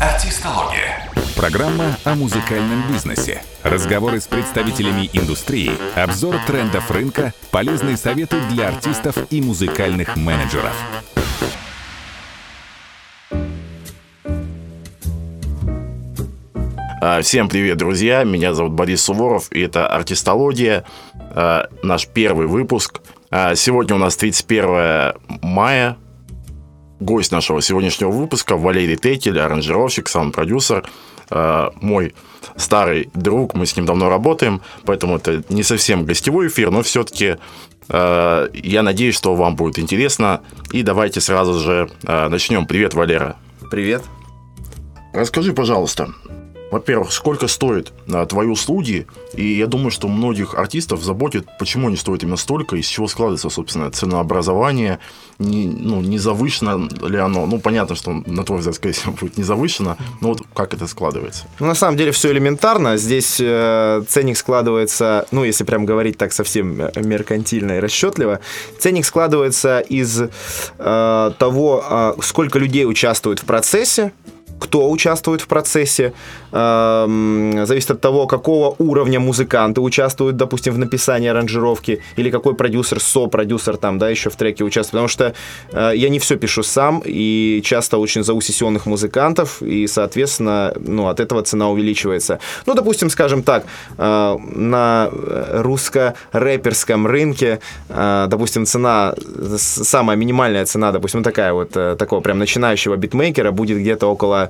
Артистология. Программа о музыкальном бизнесе. Разговоры с представителями индустрии, обзор трендов рынка, полезные советы для артистов и музыкальных менеджеров. А, всем привет, друзья! Меня зовут Борис Суворов, и это «Артистология», а, наш первый выпуск. А, сегодня у нас 31 мая. Гость нашего сегодняшнего выпуска Валерий Тетель, аранжировщик, саунд-продюсер, мой старый друг, мы с ним давно работаем, поэтому это не совсем гостевой эфир, но все-таки я надеюсь, что вам будет интересно. И давайте сразу же начнем. Привет, Валера. Привет. Расскажи, пожалуйста, во-первых, сколько стоят а, твои услуги, и я думаю, что многих артистов заботит, почему они стоят именно столько, из чего складывается, собственно, ценообразование, не, ну, не завышено ли оно, ну, понятно, что на твой взгляд, скорее всего, будет не завышено, но вот как это складывается? Ну, на самом деле, все элементарно, здесь э, ценник складывается, ну, если прям говорить так совсем э, меркантильно и расчетливо, ценник складывается из э, того, э, сколько людей участвует в процессе, кто участвует в процессе, эм, зависит от того, какого уровня музыканты участвуют, допустим, в написании аранжировки, или какой продюсер, со-продюсер там, да, еще в треке участвует. Потому что э, я не все пишу сам, и часто очень зову сессионных музыкантов, и, соответственно, ну, от этого цена увеличивается. Ну, допустим, скажем так, э, на русско-рэперском рынке, э, допустим, цена, самая минимальная цена, допустим, такая вот, э, такого прям начинающего битмейкера будет где-то около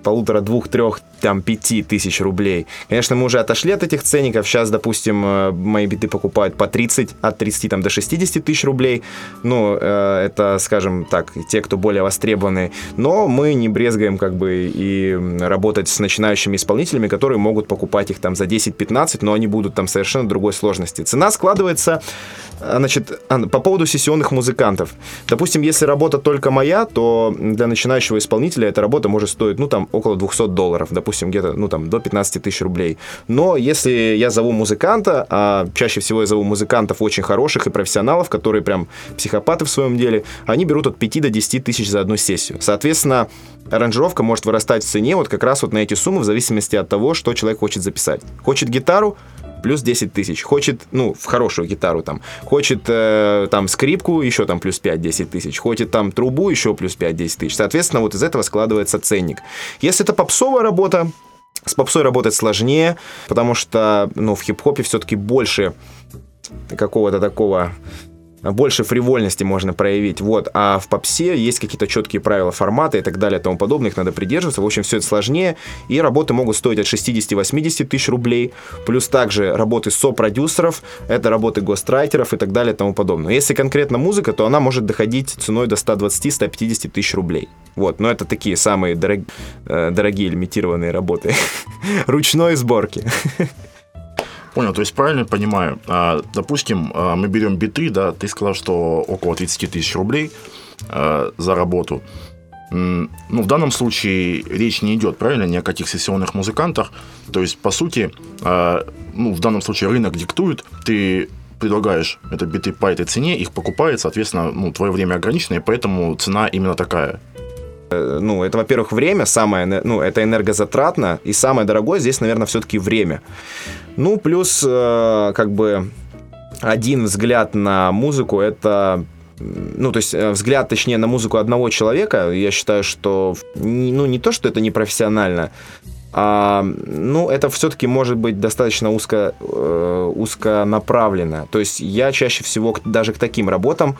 полутора, двух, трех, там, пяти тысяч рублей. Конечно, мы уже отошли от этих ценников. Сейчас, допустим, э, мои биты покупают по 30, от 30 там, до 60 тысяч рублей. Ну, э, это, скажем так, те, кто более востребованы. Но мы не брезгаем как бы и работать с начинающими исполнителями, которые могут покупать их там за 10-15, но они будут там совершенно другой сложности. Цена складывается э, Значит, по поводу сессионных музыкантов. Допустим, если работа только моя, то для начинающего исполнителя эта работа может стоить, ну, там, около 200 долларов, допустим, где-то, ну, там, до 15 тысяч рублей. Но если я зову музыканта, а чаще всего я зову музыкантов очень хороших и профессионалов, которые прям психопаты в своем деле, они берут от 5 до 10 тысяч за одну сессию. Соответственно, аранжировка может вырастать в цене вот как раз вот на эти суммы в зависимости от того, что человек хочет записать. Хочет гитару, плюс 10 тысяч. Хочет, ну, в хорошую гитару там. Хочет э, там скрипку, еще там плюс 5-10 тысяч. Хочет там трубу, еще плюс 5-10 тысяч. Соответственно, вот из этого складывается ценник. Если это попсовая работа, с попсой работать сложнее, потому что, ну, в хип-хопе все-таки больше какого-то такого больше фривольности можно проявить, вот, а в попсе есть какие-то четкие правила формата и так далее и тому подобное, их надо придерживаться, в общем, все это сложнее, и работы могут стоить от 60-80 тысяч рублей, плюс также работы со-продюсеров, это работы гострайтеров и так далее и тому подобное. Если конкретно музыка, то она может доходить ценой до 120-150 тысяч рублей, вот, но это такие самые дорог... Э, дорогие лимитированные работы. Ручной сборки. Понял, то есть правильно понимаю, а, допустим, а, мы берем биты, да, ты сказал, что около 30 тысяч рублей а, за работу. Ну, в данном случае речь не идет, правильно, ни о каких сессионных музыкантах. То есть, по сути, ну, в данном случае рынок диктует, ты предлагаешь это биты по этой цене, их покупает, соответственно, ну, твое время ограничено, и поэтому цена именно такая. Э, ну, это, во-первых, время, самое, ну, это энергозатратно, и самое дорогое здесь, наверное, все-таки время. Ну, плюс, э, как бы, один взгляд на музыку, это ну, то есть э, взгляд, точнее, на музыку одного человека, я считаю, что, ну, не то, что это не профессионально, а, ну, это все-таки может быть достаточно узко, э, узконаправленно. То есть я чаще всего даже к таким работам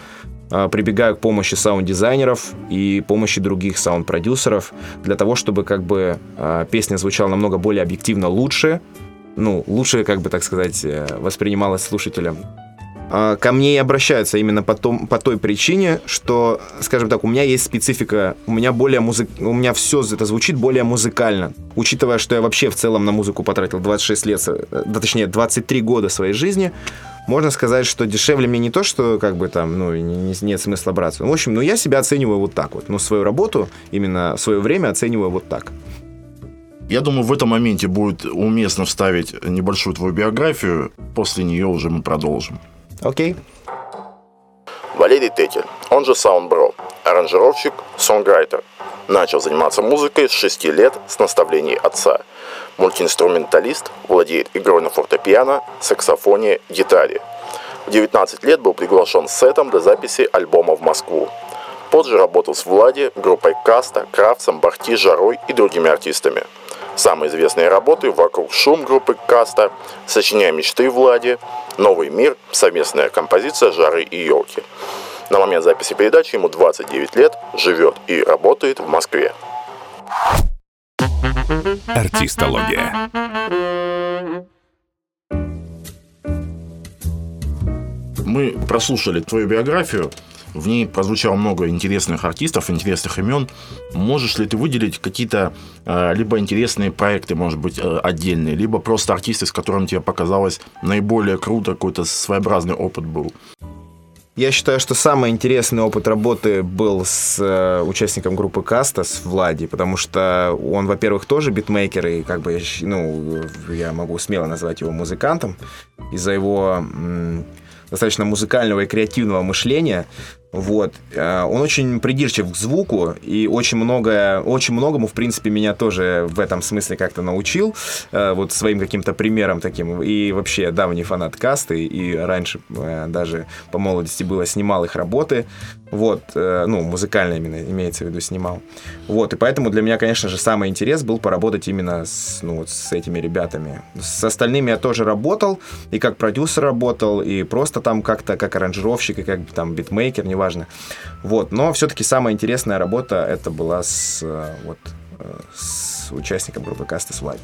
прибегаю к помощи саунд-дизайнеров и помощи других саунд-продюсеров для того, чтобы как бы а, песня звучала намного более объективно лучше, ну, лучше, как бы так сказать, э, воспринималась слушателем. А, ко мне обращаются именно по, том, по той причине, что, скажем так, у меня есть специфика, у меня более музык... у меня все это звучит более музыкально. Учитывая, что я вообще в целом на музыку потратил 26 лет, э, да, точнее, 23 года своей жизни, можно сказать, что дешевле мне не то, что как бы там, ну, не, нет смысла браться. В общем, ну, я себя оцениваю вот так вот. Ну, свою работу, именно свое время оцениваю вот так. Я думаю, в этом моменте будет уместно вставить небольшую твою биографию. После нее уже мы продолжим. Окей. Валерий Тетель, он же Soundbro, аранжировщик, сонграйтер. Начал заниматься музыкой с 6 лет с наставлений отца. Мультиинструменталист, владеет игрой на фортепиано, саксофоне, гитаре. В 19 лет был приглашен с сетом для записи альбома в Москву. Позже работал с Влади, группой Каста, Кравцем, Бахти, Жарой и другими артистами. Самые известные работы «Вокруг шум» группы Каста, «Сочиняя мечты Влади», «Новый мир», совместная композиция «Жары и елки». На момент записи передачи ему 29 лет, живет и работает в Москве. Артистология. Мы прослушали твою биографию. В ней прозвучало много интересных артистов, интересных имен. Можешь ли ты выделить какие-то э, либо интересные проекты, может быть, э, отдельные, либо просто артисты, с которыми тебе показалось наиболее круто, какой-то своеобразный опыт был? Я считаю, что самый интересный опыт работы был с э, участником группы Каста, с Влади, потому что он, во-первых, тоже битмейкер, и как бы, ну, я могу смело назвать его музыкантом из-за его достаточно музыкального и креативного мышления. Вот. Э, он очень придирчив к звуку и очень многое, очень многому, в принципе, меня тоже в этом смысле как-то научил. Э, вот своим каким-то примером таким. И вообще давний фанат касты. И раньше э, даже по молодости было снимал их работы. Вот. Ну, музыкально именно имеется в виду снимал. Вот. И поэтому для меня, конечно же, самый интерес был поработать именно с, ну, вот с этими ребятами. С остальными я тоже работал. И как продюсер работал, и просто там как-то как аранжировщик, и как там битмейкер, не неважно. Вот, но все-таки самая интересная работа это была с, э, вот, э, с участником группы Каста с Влади.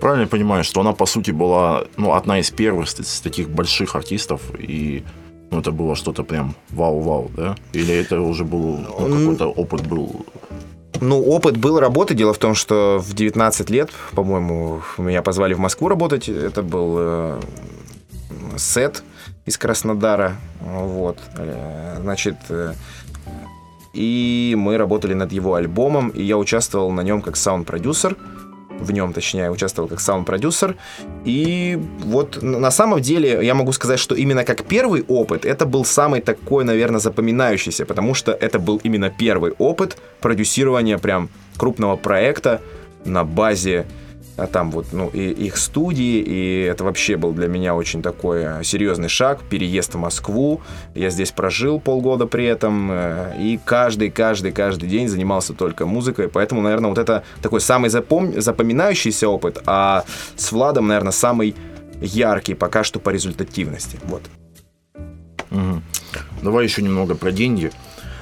Правильно я понимаю, что она, по сути, была ну, одна из первых таких больших артистов, и ну, это было что-то прям вау-вау, да? Или это уже был ну, какой-то опыт был ну, опыт был работы. Дело в том, что в 19 лет, по-моему, меня позвали в Москву работать. Это был э, сет из Краснодара. Вот. Э, значит, э, и мы работали над его альбомом, и я участвовал на нем как саунд-продюсер. В нем, точнее, участвовал как саунд-продюсер. И вот на самом деле я могу сказать, что именно как первый опыт, это был самый такой, наверное, запоминающийся, потому что это был именно первый опыт продюсирования прям крупного проекта на базе а там вот, ну, и их студии, и это вообще был для меня очень такой э, серьезный шаг, переезд в Москву, я здесь прожил полгода при этом, э, и каждый, каждый, каждый день занимался только музыкой, поэтому, наверное, вот это такой самый запом... запоминающийся опыт, а с Владом, наверное, самый яркий пока что по результативности, вот. Угу. Давай еще немного про деньги.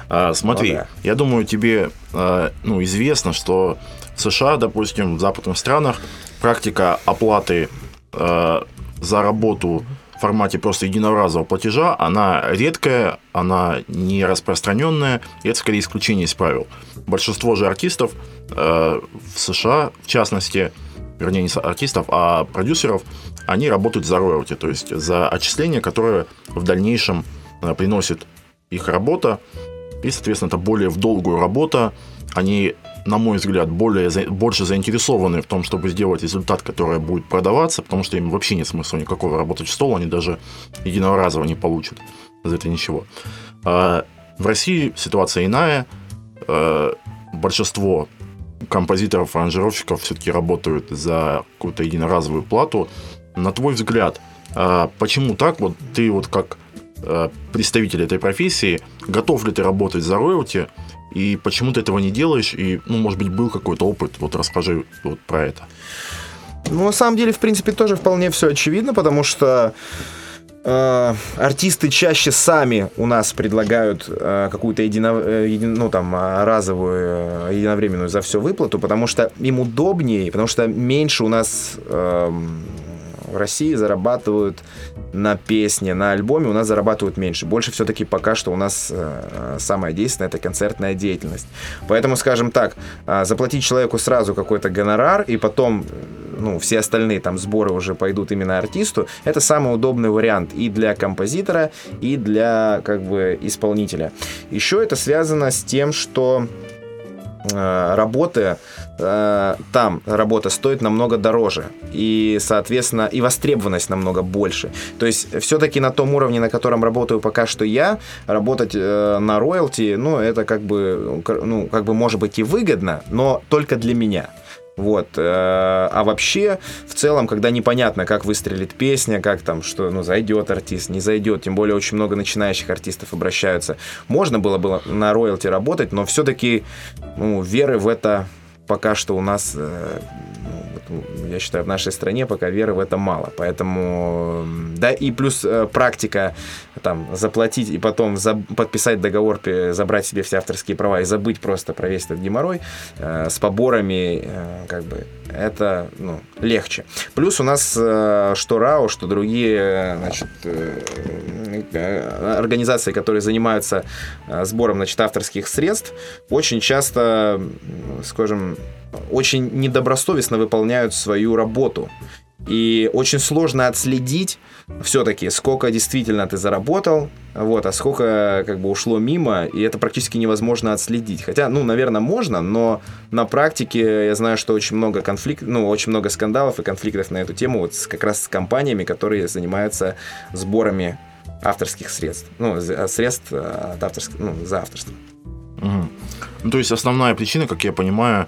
А, смотри, ну, да. я думаю, тебе а, ну, известно, что в США, допустим, в западных странах практика оплаты э, за работу в формате просто единоразового платежа, она редкая, она не распространенная, и это скорее исключение из правил. Большинство же артистов э, в США, в частности, вернее, не артистов, а продюсеров, они работают за роялти, то есть за отчисления, которые в дальнейшем э, приносит их работа, и, соответственно, это более в долгую работа, они на мой взгляд, более, больше заинтересованы в том, чтобы сделать результат, который будет продаваться, потому что им вообще нет смысла никакого работать в стол, они даже единоразово не получат за это ничего. А в России ситуация иная. А, большинство композиторов, аранжировщиков все-таки работают за какую-то единоразовую плату. На твой взгляд, а, почему так? Вот ты вот как представитель этой профессии, готов ли ты работать за роялти и почему ты этого не делаешь, и, ну, может быть, был какой-то опыт, вот расскажи вот про это. Ну, на самом деле, в принципе, тоже вполне все очевидно, потому что э, артисты чаще сами у нас предлагают э, какую-то едино, э, ну, там, разовую, э, единовременную за все выплату, потому что им удобнее, потому что меньше у нас э, в России зарабатывают на песне, на альбоме у нас зарабатывают меньше. Больше все-таки пока что у нас э, самое действенное это концертная деятельность. Поэтому, скажем так, э, заплатить человеку сразу какой-то гонорар и потом ну, все остальные там сборы уже пойдут именно артисту, это самый удобный вариант и для композитора, и для как бы исполнителя. Еще это связано с тем, что работы э, там работа стоит намного дороже и соответственно и востребованность намного больше. То есть все-таки на том уровне на котором работаю пока что я работать э, на роялти ну это как бы ну как бы может быть и выгодно но только для меня вот. Э, а вообще, в целом, когда непонятно, как выстрелит песня, как там, что, ну, зайдет артист, не зайдет, тем более очень много начинающих артистов обращаются, можно было бы на роялти работать, но все-таки, ну, веры в это пока что у нас, э, ну, я считаю, в нашей стране пока веры в это мало. Поэтому, да, и плюс э, практика там заплатить и потом за, подписать договор, забрать себе все авторские права и забыть просто про весь этот геморрой э, с поборами, э, как бы, это ну, легче. Плюс у нас э, что РАО, что другие значит, э, э, организации, которые занимаются э, сбором значит, авторских средств, очень часто, скажем, очень недобросовестно выполняют свою работу. И очень сложно отследить все-таки, сколько действительно ты заработал, вот, а сколько как бы ушло мимо, и это практически невозможно отследить. Хотя, ну, наверное, можно, но на практике я знаю, что очень много конфликтов, ну, очень много скандалов и конфликтов на эту тему вот как раз с компаниями, которые занимаются сборами авторских средств, ну, средств от авторских, ну, за авторство. Угу. Ну, то есть основная причина, как я понимаю, а,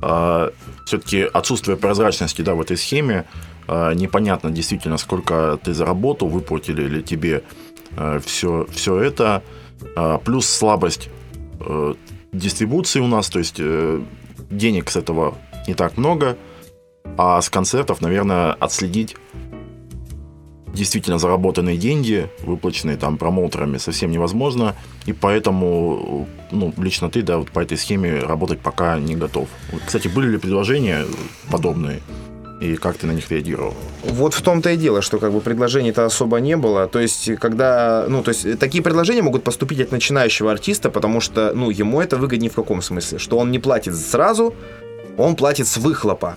все-таки отсутствие прозрачности да, в этой схеме, а, непонятно действительно, сколько ты заработал, выплатили ли тебе все, а, все это, плюс слабость э, дистрибуции у нас, то есть э, денег с этого не так много, а с концертов, наверное, отследить действительно заработанные деньги, выплаченные там промоутерами, совсем невозможно. И поэтому, ну, лично ты, да, вот по этой схеме работать пока не готов. Кстати, были ли предложения подобные? И как ты на них реагировал? Вот в том-то и дело, что как бы предложений-то особо не было. То есть, когда, ну, то есть, такие предложения могут поступить от начинающего артиста, потому что, ну, ему это выгоднее в каком смысле? Что он не платит сразу, он платит с выхлопа.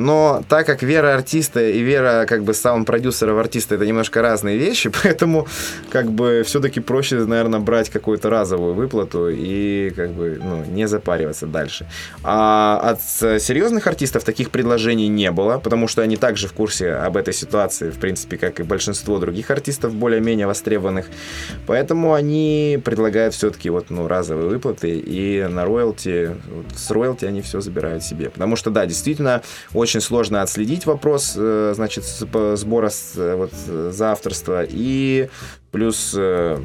Но так как вера артиста и вера как бы саунд-продюсера в артиста это немножко разные вещи, поэтому как бы все-таки проще, наверное, брать какую-то разовую выплату и как бы ну, не запариваться дальше. А от серьезных артистов таких предложений не было, потому что они также в курсе об этой ситуации, в принципе, как и большинство других артистов более-менее востребованных. Поэтому они предлагают все-таки вот ну, разовые выплаты и на роялти, вот с роялти они все забирают себе. Потому что, да, действительно, очень очень сложно отследить вопрос, э, значит, сбора э, вот, за авторство. И плюс э,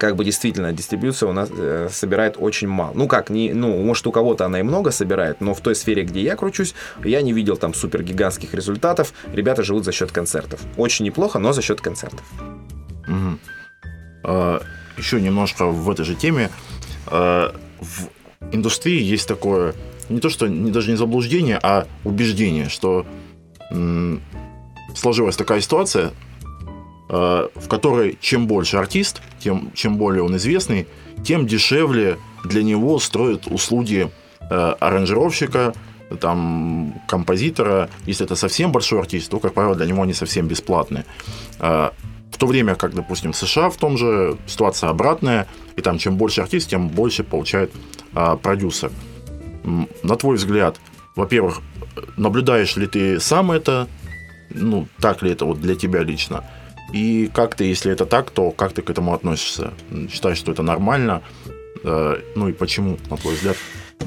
как бы действительно дистрибьюция у нас э, собирает очень мало. Ну как, не, ну, может у кого-то она и много собирает, но в той сфере, где я кручусь, я не видел там супер гигантских результатов. Ребята живут за счет концертов. Очень неплохо, но за счет концертов. Угу. А, еще немножко в этой же теме. А, в индустрии есть такое не то что не, даже не заблуждение, а убеждение, что сложилась такая ситуация, э, в которой чем больше артист, тем чем более он известный, тем дешевле для него строят услуги э, аранжировщика, там, композитора. Если это совсем большой артист, то, как правило, для него они совсем бесплатные. Э, в то время как, допустим, в США в том же ситуация обратная, и там чем больше артист, тем больше получает продюсер на твой взгляд, во-первых, наблюдаешь ли ты сам это, ну, так ли это вот для тебя лично, и как ты, если это так, то как ты к этому относишься? Считаешь, что это нормально? Э, ну и почему, на твой взгляд,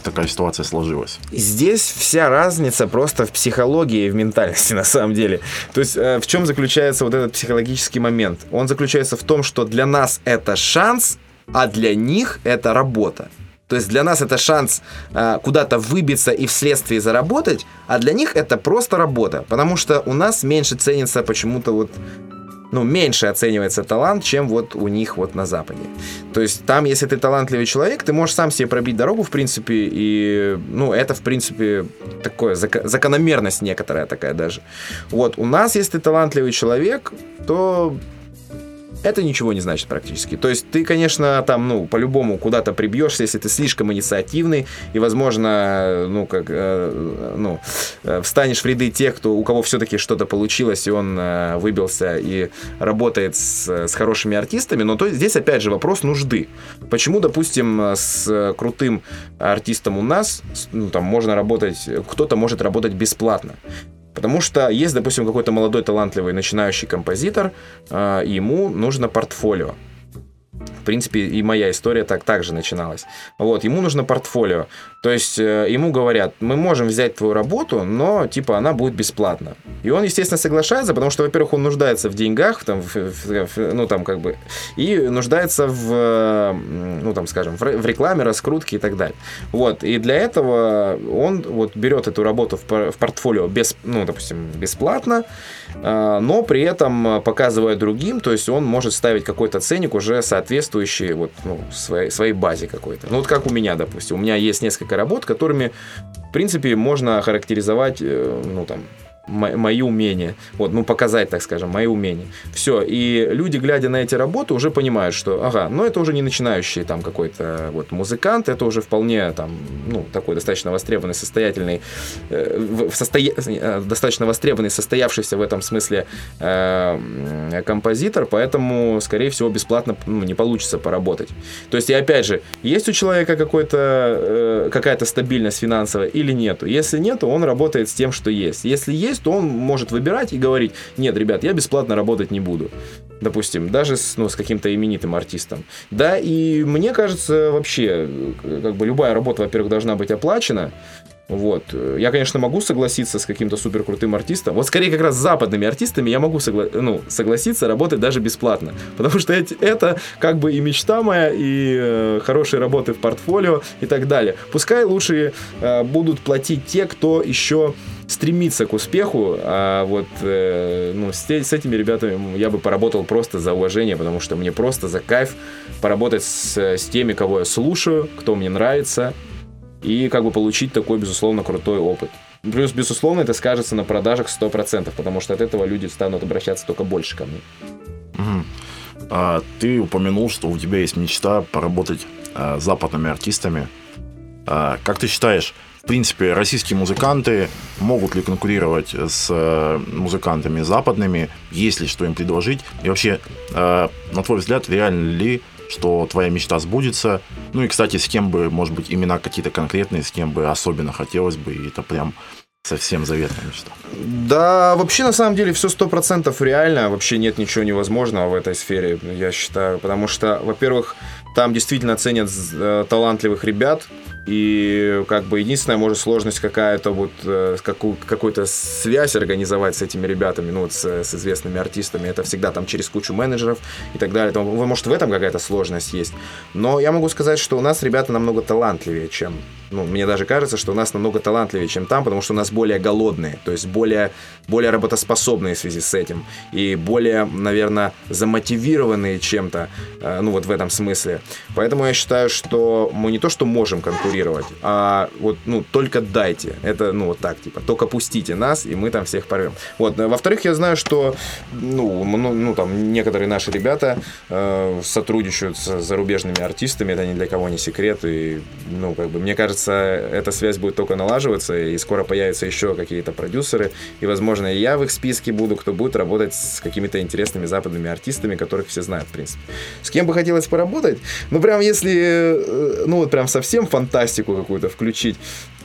такая ситуация сложилась? Здесь вся разница просто в психологии и в ментальности, на самом деле. То есть э, в чем заключается вот этот психологический момент? Он заключается в том, что для нас это шанс, а для них это работа. То есть для нас это шанс э, куда-то выбиться и вследствие заработать, а для них это просто работа. Потому что у нас меньше ценится почему-то вот ну, меньше оценивается талант, чем вот у них вот на Западе. То есть там, если ты талантливый человек, ты можешь сам себе пробить дорогу, в принципе, и, ну, это, в принципе, такое, закономерность некоторая такая даже. Вот, у нас, если ты талантливый человек, то это ничего не значит практически. То есть ты, конечно, там, ну, по-любому куда-то прибьешься, если ты слишком инициативный, и, возможно, ну, как, э, ну, э, встанешь в ряды тех, кто, у кого все-таки что-то получилось, и он э, выбился и работает с, с хорошими артистами, но то, здесь, опять же, вопрос нужды. Почему, допустим, с крутым артистом у нас, ну, там, можно работать, кто-то может работать бесплатно. Потому что есть, допустим, какой-то молодой талантливый начинающий композитор, э, ему нужно портфолио принципе, и моя история так также начиналась. Вот, ему нужно портфолио. То есть э, ему говорят, мы можем взять твою работу, но типа она будет бесплатна. И он, естественно, соглашается, потому что, во-первых, он нуждается в деньгах, там, в, в, ну там как бы, и нуждается в, ну там, скажем, в, в рекламе, раскрутке и так далее. Вот, и для этого он вот берет эту работу в, в портфолио без, ну, допустим, бесплатно, э, но при этом показывая другим, то есть он может ставить какой-то ценник уже соответствующий вот, ну, своей, своей базе какой-то. Ну, вот как у меня, допустим. У меня есть несколько работ, которыми, в принципе, можно характеризовать, э, ну, там, мои умения. Вот, ну, показать, так скажем, мои умения. Все. И люди, глядя на эти работы, уже понимают, что, ага, ну, это уже не начинающий там какой-то вот музыкант, это уже вполне там, ну, такой достаточно востребованный, состоятельный, э, в состоя... Э, достаточно востребованный, состоявшийся в этом смысле э, композитор, поэтому, скорее всего, бесплатно ну, не получится поработать. То есть, и опять же, есть у человека какой-то, э, какая-то стабильность финансовая или нету? Если нету, он работает с тем, что есть. Если есть, есть, то он может выбирать и говорить, нет, ребят, я бесплатно работать не буду. Допустим, даже с, ну, с каким-то именитым артистом. Да, и мне кажется, вообще, как бы любая работа, во-первых, должна быть оплачена. Вот. Я, конечно, могу согласиться с каким-то супер крутым артистом. Вот скорее как раз с западными артистами я могу согла- ну, согласиться работать даже бесплатно. Потому что это как бы и мечта моя, и э, хорошие работы в портфолио и так далее. Пускай лучше э, будут платить те, кто еще стремится к успеху, а вот э, ну, с, с этими ребятами я бы поработал просто за уважение, потому что мне просто за кайф поработать с, с теми, кого я слушаю, кто мне нравится, и как бы получить такой, безусловно, крутой опыт. Плюс, безусловно, это скажется на продажах 100%, потому что от этого люди станут обращаться только больше ко мне. Угу. А, ты упомянул, что у тебя есть мечта поработать а, с западными артистами. А, как ты считаешь, в принципе, российские музыканты могут ли конкурировать с э, музыкантами западными, есть ли что им предложить, и вообще, э, на твой взгляд, реально ли, что твоя мечта сбудется, ну и, кстати, с кем бы, может быть, имена какие-то конкретные, с кем бы особенно хотелось бы, и это прям совсем заветная мечта. Да, вообще, на самом деле, все сто процентов реально. Вообще нет ничего невозможного в этой сфере, я считаю. Потому что, во-первых, там действительно ценят э, талантливых ребят, и как бы единственная, может, сложность какая-то вот э, какую, какую-то связь организовать с этими ребятами, ну вот с, с известными артистами, это всегда там через кучу менеджеров и так далее. Там, может, в этом какая-то сложность есть. Но я могу сказать, что у нас ребята намного талантливее, чем ну, мне даже кажется, что у нас намного талантливее, чем там, потому что у нас более голодные, то есть более, более работоспособные в связи с этим и более, наверное, замотивированные чем-то, э, ну вот в этом смысле. Поэтому я считаю, что мы не то, что можем конкурировать, а вот, ну, только дайте. Это, ну, вот так, типа, только пустите нас, и мы там всех порвем. Вот, во-вторых, я знаю, что, ну, ну, ну там, некоторые наши ребята э, сотрудничают с зарубежными артистами, это ни для кого не секрет, и, ну, как бы, мне кажется, кажется, эта связь будет только налаживаться, и скоро появятся еще какие-то продюсеры, и, возможно, и я в их списке буду, кто будет работать с какими-то интересными западными артистами, которых все знают, в принципе. С кем бы хотелось поработать? Ну, прям если, э, ну, вот прям совсем фантастику какую-то включить,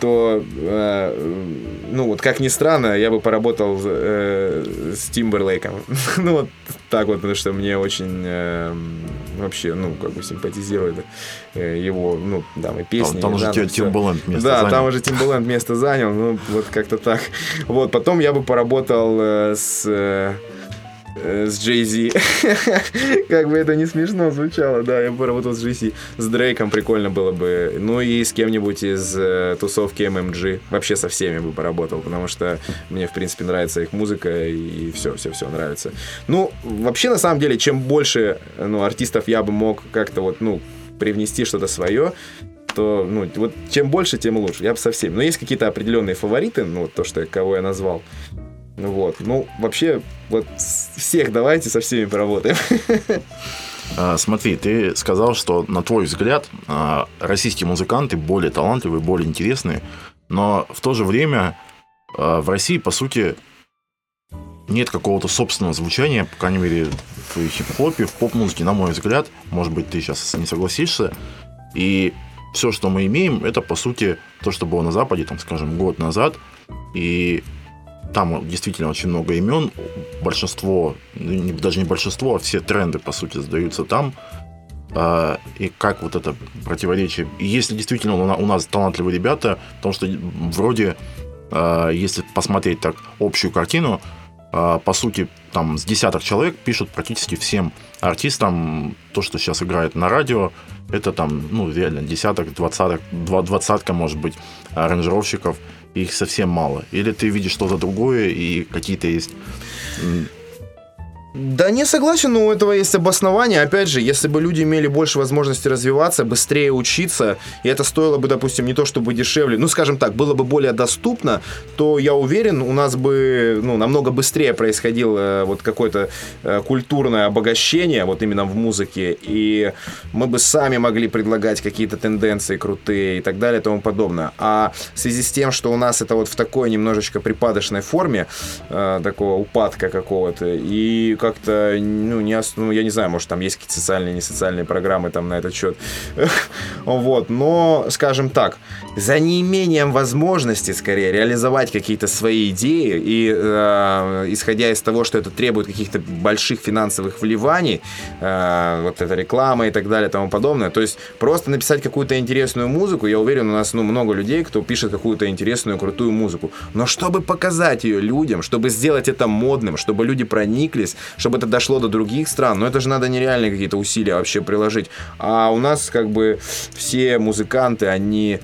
то, э, ну, вот как ни странно, я бы поработал э, с Тимберлейком. ну, вот так вот, потому что мне очень э, вообще, ну, как бы симпатизирует э, его, ну, да, и песни. Там, там уже да, Тимбаленд место Да, занял. там уже Тимбаленд место занял, ну, вот как-то так. Вот, потом я бы поработал э, с... Э, с Джей Зи. как бы это не смешно звучало, да, я поработал с Джей Зи. С Дрейком прикольно было бы. Ну и с кем-нибудь из э, тусовки MMG. Вообще со всеми бы поработал, потому что мне, в принципе, нравится их музыка и все, все, все нравится. Ну, вообще, на самом деле, чем больше ну, артистов я бы мог как-то вот, ну, привнести что-то свое, то, ну, вот чем больше, тем лучше. Я бы со всеми. Но есть какие-то определенные фавориты, ну, то, что, кого я назвал. Вот. Ну, вообще, вот всех давайте со всеми поработаем. А, смотри, ты сказал, что, на твой взгляд, а, российские музыканты более талантливые, более интересные, но в то же время а, в России, по сути, нет какого-то собственного звучания, по крайней мере, в хип-хопе, в поп-музыке, на мой взгляд, может быть, ты сейчас не согласишься, и все, что мы имеем, это, по сути, то, что было на Западе, там, скажем, год назад, и там действительно очень много имен, большинство, ну, даже не большинство, а все тренды, по сути, задаются там. А, и как вот это противоречие. Если действительно у нас талантливые ребята, потому что вроде, а, если посмотреть так общую картину, а, по сути, там с десяток человек пишут практически всем артистам то, что сейчас играет на радио. Это там, ну, реально десяток, двадцаток, двадцатка, может быть, аранжировщиков их совсем мало? Или ты видишь что-то другое и какие-то есть да не согласен, но у этого есть обоснование. Опять же, если бы люди имели больше возможности развиваться, быстрее учиться, и это стоило бы, допустим, не то чтобы дешевле, ну, скажем так, было бы более доступно, то я уверен, у нас бы ну, намного быстрее происходило вот какое-то э, культурное обогащение вот именно в музыке, и мы бы сами могли предлагать какие-то тенденции крутые и так далее и тому подобное. А в связи с тем, что у нас это вот в такой немножечко припадочной форме, э, такого упадка какого-то, и как-то, ну, не, ну, я не знаю, может, там есть какие-то социальные, несоциальные программы там на этот счет. вот, но, скажем так, за неимением возможности, скорее, реализовать какие-то свои идеи и, э, исходя из того, что это требует каких-то больших финансовых вливаний, э, вот эта реклама и так далее, тому подобное, то есть просто написать какую-то интересную музыку, я уверен, у нас, ну, много людей, кто пишет какую-то интересную, крутую музыку, но чтобы показать ее людям, чтобы сделать это модным, чтобы люди прониклись, чтобы это дошло до других стран, но это же надо нереальные какие-то усилия вообще приложить. А у нас как бы все музыканты, они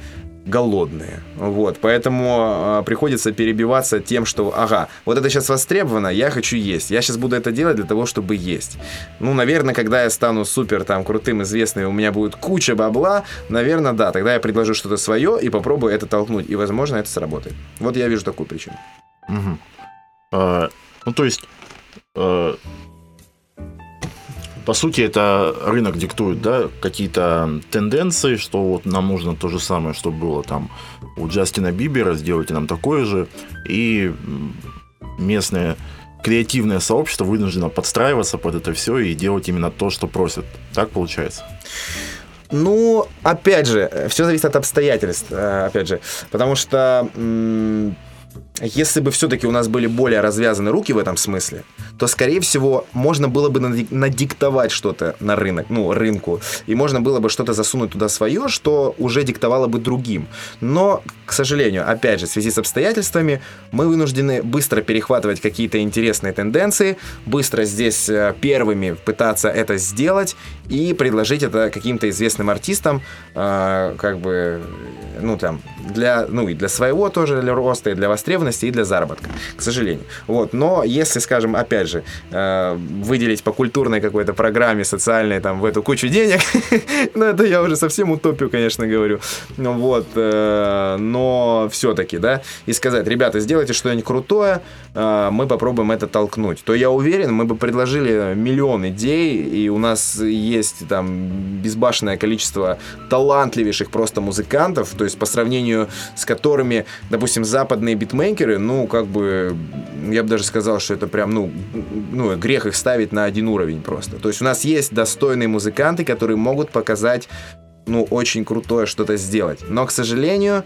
голодные. Вот, поэтому э, приходится перебиваться тем, что, ага, вот это сейчас востребовано, я хочу есть. Я сейчас буду это делать для того, чтобы есть. Ну, наверное, когда я стану супер там крутым, известным, у меня будет куча бабла, наверное, да, тогда я предложу что-то свое и попробую это толкнуть. И, возможно, это сработает. Вот я вижу такую причину. Угу. А, ну, то есть по сути, это рынок диктует, да, какие-то тенденции, что вот нам нужно то же самое, что было там у Джастина Бибера, сделайте нам такое же, и местное креативное сообщество вынуждено подстраиваться под это все и делать именно то, что просят. Так получается? Ну, опять же, все зависит от обстоятельств, э, опять же, потому что если бы все-таки у нас были более развязаны руки в этом смысле, то, скорее всего, можно было бы надиктовать что-то на рынок, ну, рынку, и можно было бы что-то засунуть туда свое, что уже диктовало бы другим. Но, к сожалению, опять же, в связи с обстоятельствами, мы вынуждены быстро перехватывать какие-то интересные тенденции, быстро здесь э, первыми пытаться это сделать и предложить это каким-то известным артистам, э, как бы, ну, там, для, ну, и для своего тоже, для роста, и для востребованности, и для заработка, к сожалению. Вот, но если, скажем, опять же, э, выделить по культурной какой-то программе социальной там в эту кучу денег, ну, это я уже совсем утопию, конечно, говорю, ну, вот, э, но все-таки, да, и сказать, ребята, сделайте что-нибудь крутое, э, мы попробуем это толкнуть, то я уверен, мы бы предложили миллион идей, и у нас есть там безбашенное количество талантливейших просто музыкантов, то есть по сравнению с которыми, допустим, западные битмейкеры, ну, как бы, я бы даже сказал, что это прям, ну, ну, грех их ставить на один уровень просто. То есть у нас есть достойные музыканты, которые могут показать ну, очень крутое что-то сделать. Но, к сожалению,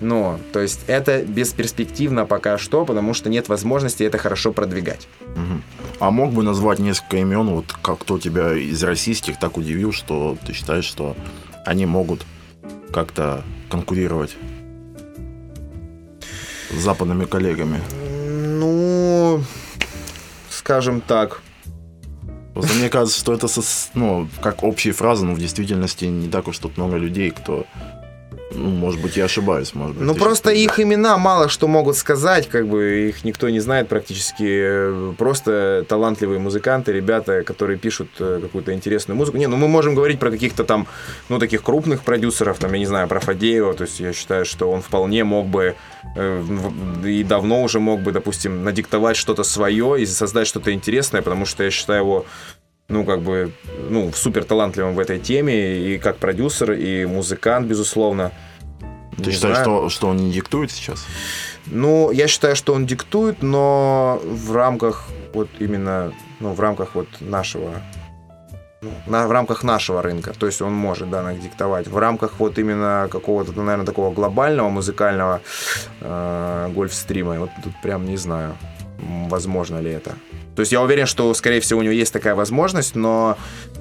ну, то есть это бесперспективно пока что, потому что нет возможности это хорошо продвигать. Угу. А мог бы назвать несколько имен, вот как кто тебя из российских так удивил, что ты считаешь, что они могут как-то конкурировать с западными коллегами? Ну, скажем так. Просто мне кажется, что это, ну, как общие фразы, но в действительности не так уж тут много людей, кто Ну, может быть, я ошибаюсь, может быть. Ну, просто их имена мало что могут сказать, как бы их никто не знает практически. Просто талантливые музыканты, ребята, которые пишут э, какую-то интересную музыку. Не, ну мы можем говорить про каких-то там, ну, таких крупных продюсеров, там, я не знаю, про Фадеева. То есть я считаю, что он вполне мог бы э, и давно уже мог бы, допустим, надиктовать что-то свое и создать что-то интересное, потому что я считаю его ну, как бы, ну, супер талантливым в этой теме, и как продюсер, и музыкант, безусловно. Ты Не считаешь, знаю. что, что он не диктует сейчас? Ну, я считаю, что он диктует, но в рамках вот именно, ну, в рамках вот нашего, ну, на, в рамках нашего рынка. То есть он может, да, диктовать. В рамках вот именно какого-то, ну, наверное, такого глобального музыкального э, гольфстрима. Вот тут прям не знаю, возможно ли это. То есть я уверен, что, скорее всего, у него есть такая возможность, но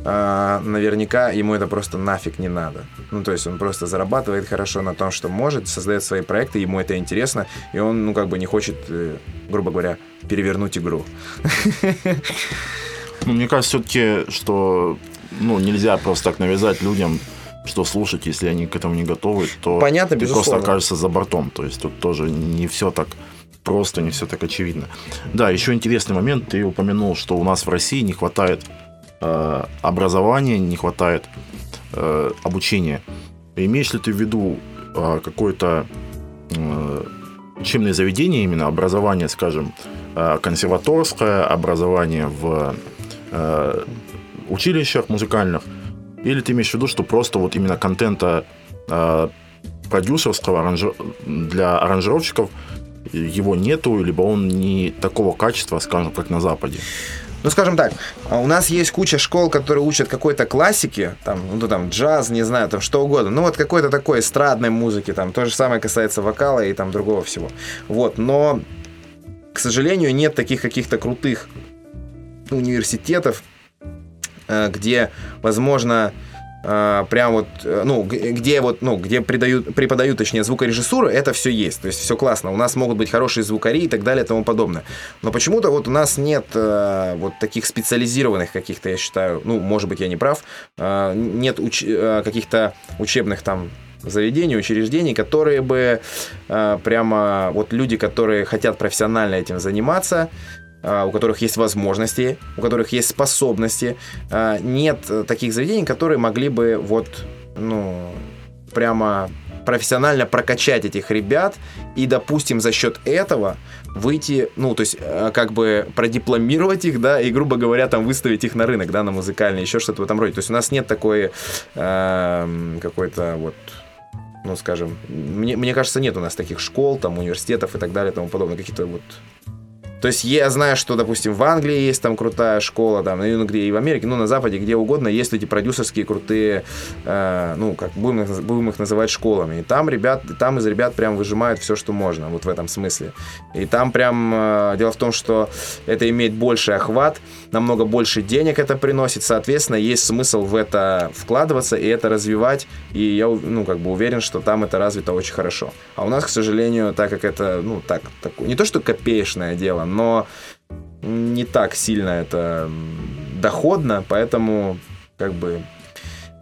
э, наверняка ему это просто нафиг не надо. Ну, то есть он просто зарабатывает хорошо на том, что может, создает свои проекты, ему это интересно, и он, ну, как бы не хочет, э, грубо говоря, перевернуть игру. Ну, мне кажется, все-таки, что ну, нельзя просто так навязать людям, что слушать, если они к этому не готовы, то Понятно, ты просто безусловно. окажешься за бортом. То есть тут тоже не все так просто, не все так очевидно. Да, еще интересный момент. Ты упомянул, что у нас в России не хватает э, образования, не хватает э, обучения. Имеешь ли ты в виду э, какое-то э, учебное заведение, именно образование, скажем, э, консерваторское, образование в э, училищах музыкальных, или ты имеешь в виду, что просто вот именно контента э, продюсерского аранжи- для аранжировщиков его нету, либо он не такого качества, скажем, как на Западе. Ну, скажем так, а у нас есть куча школ, которые учат какой-то классике, там, ну, там, джаз, не знаю, там, что угодно. Ну, вот какой-то такой эстрадной музыки, там, то же самое касается вокала и там другого всего. Вот, но, к сожалению, нет таких каких-то крутых университетов, э, где, возможно, э, прям вот, э, ну, где вот, ну, где придают, преподают, точнее, звукорежиссуру, это все есть, то есть все классно. У нас могут быть хорошие звукари и так далее и тому подобное. Но почему-то вот у нас нет э, вот таких специализированных каких-то, я считаю, ну, может быть, я не прав, э, нет уч- э, каких-то учебных там заведений, учреждений, которые бы э, прямо вот люди, которые хотят профессионально этим заниматься, а, у которых есть возможности, у которых есть способности. А, Нет э, таких заведений, которые могли бы вот, ну, прямо профессионально прокачать этих ребят и, допустим, за счет этого выйти, ну, то есть, э, как бы продипломировать их, да, и, грубо говоря, там выставить их на рынок, да, на музыкальный, еще что-то в этом роде. То есть у нас нет такой эм, какой-то вот ну, скажем, мне, мне кажется, нет у нас таких школ, там, университетов и так далее и тому подобное, какие-то вот то есть я знаю, что, допустим, в Англии есть там крутая школа, там, ну, и в Америке, ну, на Западе, где угодно, есть эти продюсерские крутые, э, ну, как будем их, будем их называть школами. И там ребят, там из ребят прям выжимают все, что можно, вот в этом смысле. И там прям э, дело в том, что это имеет больший охват, намного больше денег это приносит, соответственно, есть смысл в это вкладываться и это развивать. И я, ну, как бы уверен, что там это развито очень хорошо. А у нас, к сожалению, так как это, ну, так, так не то, что копеечное дело, но не так сильно это доходно, поэтому как бы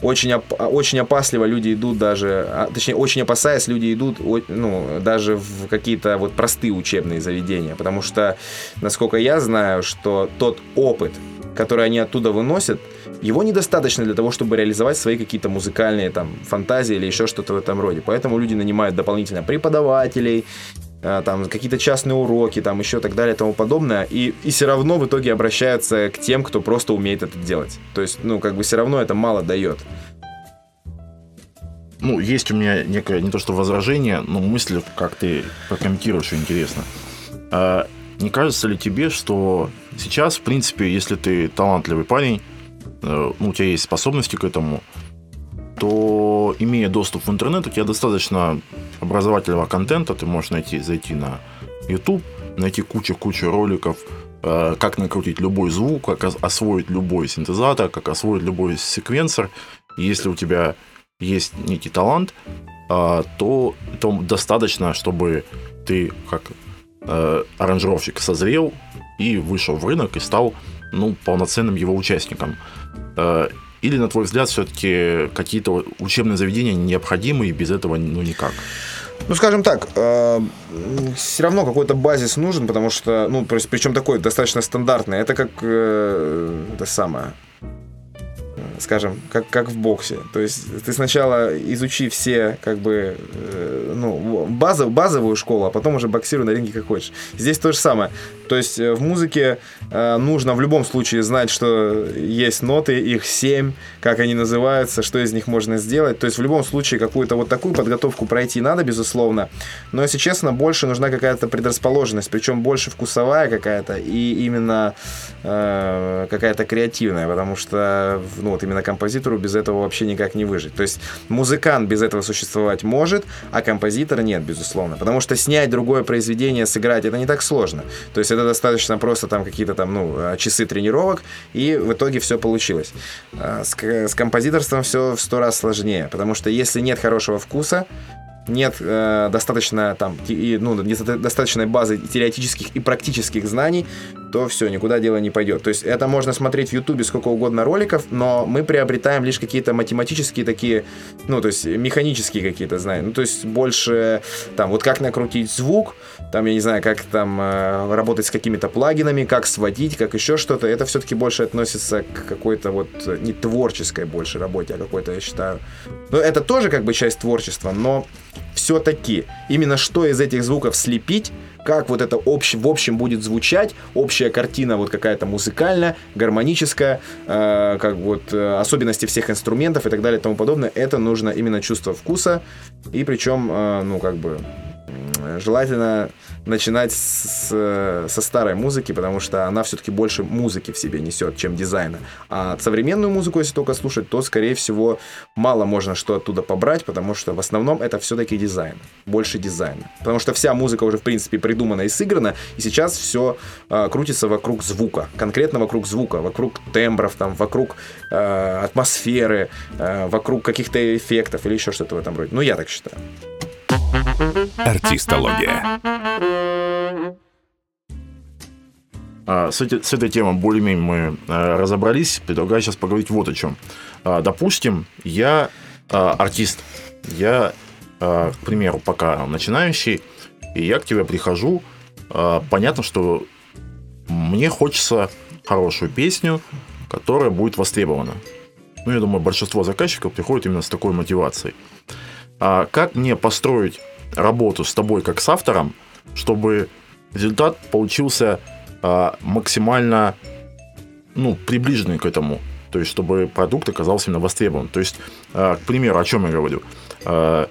очень, оп- очень опасливо люди идут даже, а, точнее, очень опасаясь, люди идут ну, даже в какие-то вот простые учебные заведения, потому что, насколько я знаю, что тот опыт, который они оттуда выносят, его недостаточно для того, чтобы реализовать свои какие-то музыкальные там фантазии или еще что-то в этом роде. Поэтому люди нанимают дополнительно преподавателей, там какие-то частные уроки, там еще так далее и тому подобное, и, и все равно в итоге обращаются к тем, кто просто умеет это делать. То есть, ну, как бы все равно это мало дает. Ну, есть у меня некое, не то что возражение, но мысль, как ты прокомментируешь, интересно. А не кажется ли тебе, что сейчас, в принципе, если ты талантливый парень, э, ну, у тебя есть способности к этому, то, имея доступ в интернет, у тебя достаточно образовательного контента, ты можешь найти, зайти на YouTube, найти кучу-кучу роликов, э, как накрутить любой звук, как ос- освоить любой синтезатор, как освоить любой секвенсор. Если у тебя есть некий талант, а, то, то достаточно, чтобы ты как э, аранжировщик созрел и вышел в рынок и стал ну, полноценным его участником. Или, на твой взгляд, все-таки какие-то учебные заведения необходимы и без этого ну никак? Ну, скажем так, э, все равно какой-то базис нужен, потому что, ну, причем такой достаточно стандартный. Это как э, это самое скажем, как, как в боксе. То есть ты сначала изучи все, как бы, э, ну, базов, базовую школу, а потом уже боксируй на ринге как хочешь. Здесь то же самое. То есть э, в музыке э, нужно в любом случае знать, что есть ноты, их семь, как они называются, что из них можно сделать. То есть в любом случае какую-то вот такую подготовку пройти надо, безусловно. Но, если честно, больше нужна какая-то предрасположенность, причем больше вкусовая какая-то и именно э, какая-то креативная, потому что, ну, вот именно композитору без этого вообще никак не выжить. То есть музыкант без этого существовать может, а композитор нет, безусловно. Потому что снять другое произведение, сыграть, это не так сложно. То есть это достаточно просто там какие-то там, ну, а, часы тренировок, и в итоге все получилось. А, с, с композиторством все в сто раз сложнее, потому что если нет хорошего вкуса, нет э, достаточно там и, ну, достаточной базы теоретических и практических знаний, то все, никуда дело не пойдет. То есть это можно смотреть в Ютубе сколько угодно роликов, но мы приобретаем лишь какие-то математические такие, ну, то есть механические какие-то знания. Ну, то есть больше там вот как накрутить звук, там, я не знаю, как там э, работать с какими-то плагинами, как сводить, как еще что-то. Это все-таки больше относится к какой-то вот не творческой больше работе, а какой-то, я считаю. Ну, это тоже как бы часть творчества, но все-таки именно что из этих звуков слепить, как вот это общ, в общем будет звучать, общая картина вот какая-то музыкальная, гармоническая, э, как вот э, особенности всех инструментов и так далее и тому подобное, это нужно именно чувство вкуса, и причем, э, ну, как бы, желательно начинать с, со старой музыки, потому что она все-таки больше музыки в себе несет, чем дизайна. А современную музыку, если только слушать, то, скорее всего, мало можно что оттуда побрать, потому что в основном это все-таки дизайн, больше дизайна. Потому что вся музыка уже, в принципе, придумана и сыграна, и сейчас все э, крутится вокруг звука, конкретно вокруг звука, вокруг тембров, там, вокруг э, атмосферы, э, вокруг каких-то эффектов или еще что-то в этом роде. Ну, я так считаю. Артистология. А, с, эти, с этой темой более-менее мы а, разобрались. Предлагаю сейчас поговорить вот о чем. А, допустим, я артист. Я, к примеру, пока начинающий, и я к тебе прихожу. Понятно, что мне хочется хорошую песню, которая будет востребована. Ну, я думаю, большинство заказчиков приходит именно с такой мотивацией. А как мне построить работу с тобой как с автором, чтобы результат получился а, максимально ну, приближенный к этому. То есть, чтобы продукт оказался именно востребован. То есть, а, к примеру, о чем я говорю? А,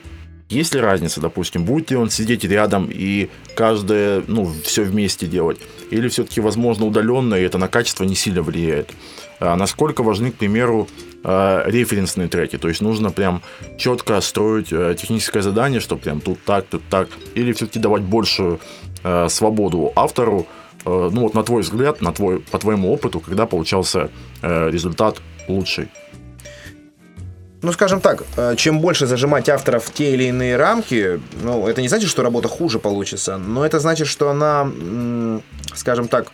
есть ли разница, допустим, будет ли он сидеть рядом и каждое, ну, все вместе делать? Или все-таки, возможно, удаленно, и это на качество не сильно влияет? А насколько важны, к примеру, а, референсные треки? То есть нужно прям четко строить а, техническое задание, что прям тут так, тут так, или все-таки давать большую а, свободу автору, ну вот на твой взгляд, на твой, по твоему опыту, когда получался результат лучший? ну, скажем так, чем больше зажимать авторов в те или иные рамки, ну, это не значит, что работа хуже получится, но это значит, что она, скажем так,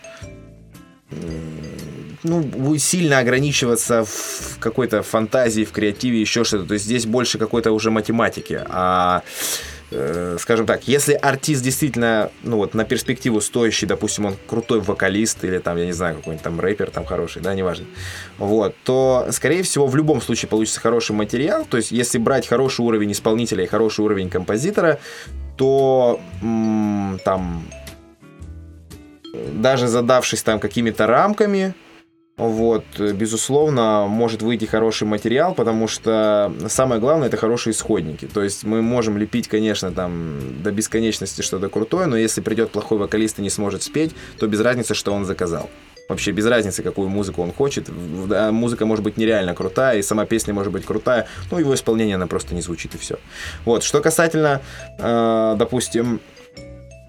ну, сильно ограничиваться в какой-то фантазии, в креативе, еще что-то. То есть здесь больше какой-то уже математики. А э, скажем так, если артист действительно, ну вот, на перспективу стоящий, допустим, он крутой вокалист или там, я не знаю, какой-нибудь там рэпер там хороший, да, неважно, вот, то, скорее всего, в любом случае получится хороший материал, то есть если брать хороший уровень исполнителя и хороший уровень композитора, то м- там даже задавшись там какими-то рамками, вот, безусловно, может выйти хороший материал, потому что самое главное это хорошие исходники. То есть мы можем лепить, конечно, там до бесконечности что-то крутое, но если придет плохой вокалист и не сможет спеть, то без разницы, что он заказал. Вообще без разницы, какую музыку он хочет. Музыка может быть нереально крутая, и сама песня может быть крутая, но его исполнение она просто не звучит и все. Вот, что касательно, э, допустим,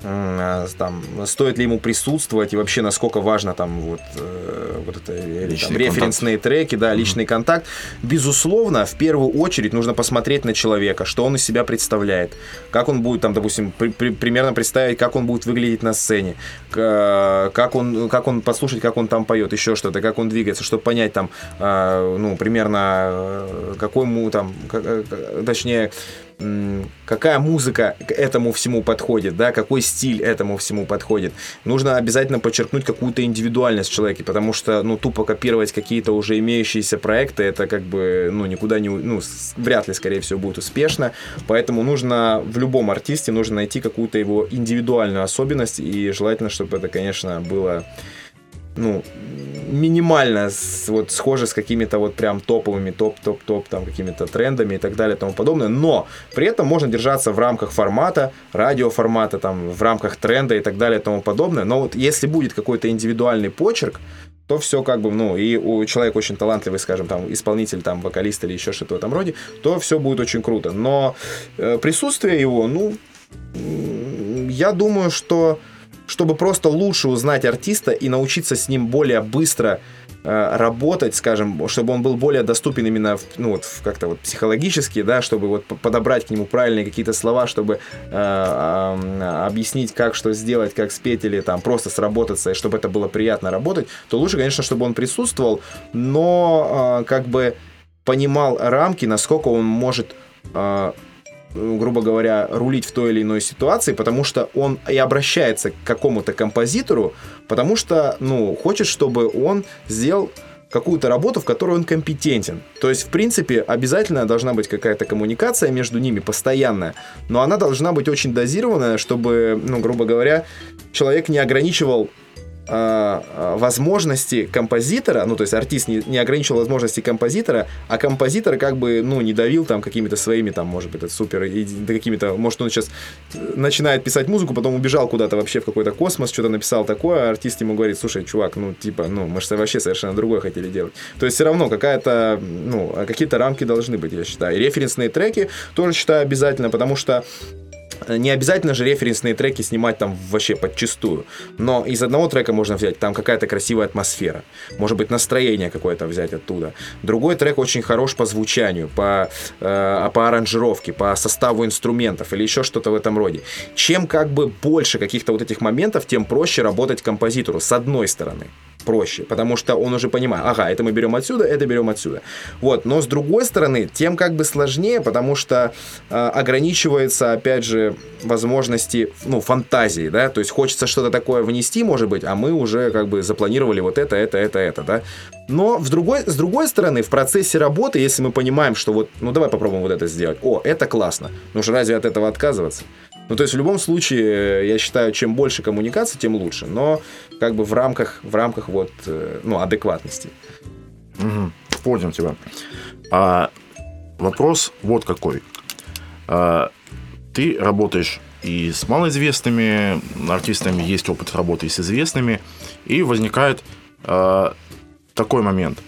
там, стоит ли ему присутствовать и вообще насколько важно там вот, э, вот это, или, там, референсные треки, да, личный mm-hmm. контакт. Безусловно, в первую очередь нужно посмотреть на человека, что он из себя представляет, как он будет там, допустим, при, при, примерно представить, как он будет выглядеть на сцене, как он, как он послушать, как он там поет, еще что-то, как он двигается, чтобы понять там, э, ну, примерно э, какой ему там, точнее, какая музыка к этому всему подходит, да, какой стиль этому всему подходит. Нужно обязательно подчеркнуть какую-то индивидуальность в человеке, потому что, ну, тупо копировать какие-то уже имеющиеся проекты, это как бы, ну, никуда не, ну, вряд ли, скорее всего, будет успешно, поэтому нужно в любом артисте нужно найти какую-то его индивидуальную особенность, и желательно, чтобы это, конечно, было ну, минимально с, вот схоже с какими-то вот прям топовыми, топ-топ-топ, там, какими-то трендами и так далее и тому подобное, но при этом можно держаться в рамках формата, радиоформата, там, в рамках тренда и так далее и тому подобное, но вот если будет какой-то индивидуальный почерк, то все как бы, ну, и у человека очень талантливый, скажем, там, исполнитель, там, вокалист или еще что-то в этом роде, то все будет очень круто. Но э, присутствие его, ну, я думаю, что чтобы просто лучше узнать артиста и научиться с ним более быстро э, работать, скажем, чтобы он был более доступен именно, в, ну вот как-то вот психологически, да, чтобы вот подобрать к нему правильные какие-то слова, чтобы э, э, объяснить, как что сделать, как спеть или там просто сработаться, и чтобы это было приятно работать, то лучше, конечно, чтобы он присутствовал, но э, как бы понимал рамки, насколько он может э, грубо говоря, рулить в той или иной ситуации, потому что он и обращается к какому-то композитору, потому что, ну, хочет, чтобы он сделал какую-то работу, в которой он компетентен. То есть, в принципе, обязательно должна быть какая-то коммуникация между ними постоянная, но она должна быть очень дозированная, чтобы, ну, грубо говоря, человек не ограничивал возможности композитора, ну, то есть артист не, не ограничил возможности композитора, а композитор как бы, ну, не давил там какими-то своими, там, может быть, это супер, и, какими-то, может, он сейчас начинает писать музыку, потом убежал куда-то вообще в какой-то космос, что-то написал такое, а артист ему говорит, слушай, чувак, ну, типа, ну, мы же вообще совершенно другое хотели делать. То есть все равно какая-то, ну, какие-то рамки должны быть, я считаю. И референсные треки тоже считаю обязательно, потому что не обязательно же референсные треки снимать там вообще подчистую, но из одного трека можно взять там какая-то красивая атмосфера, может быть настроение какое-то взять оттуда. Другой трек очень хорош по звучанию, по, э, по аранжировке, по составу инструментов или еще что-то в этом роде. Чем как бы больше каких-то вот этих моментов, тем проще работать композитору с одной стороны проще, потому что он уже понимает, ага, это мы берем отсюда, это берем отсюда. Вот, но с другой стороны, тем как бы сложнее, потому что э, ограничивается, опять же, возможности, ну, фантазии, да, то есть хочется что-то такое внести, может быть, а мы уже как бы запланировали вот это, это, это, это, да. Но в другой, с другой стороны, в процессе работы, если мы понимаем, что вот, ну, давай попробуем вот это сделать, о, это классно, ну же разве от этого отказываться? Ну, то есть в любом случае, я считаю, чем больше коммуникации, тем лучше. Но как бы в рамках, в рамках вот, э, ну, адекватности. Угу. Понял тебя. А, вопрос вот какой. А, ты работаешь и с малоизвестными артистами, есть опыт работы и с известными, и возникает а, такой момент.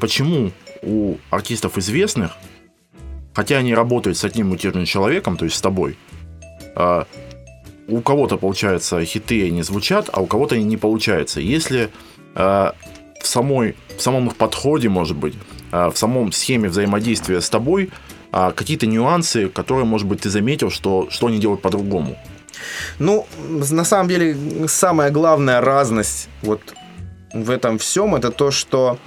Почему у артистов известных, хотя они работают с одним и тем же человеком, то есть с тобой, у кого-то, получается, хиты они звучат, а у кого-то они не получаются. Если а, в, самой, в самом их подходе, может быть, а, в самом схеме взаимодействия с тобой какие-то нюансы, которые, может быть, ты заметил, что, что они делают по-другому? Ну, на самом деле, самая главная разность вот в этом всем, это то, что,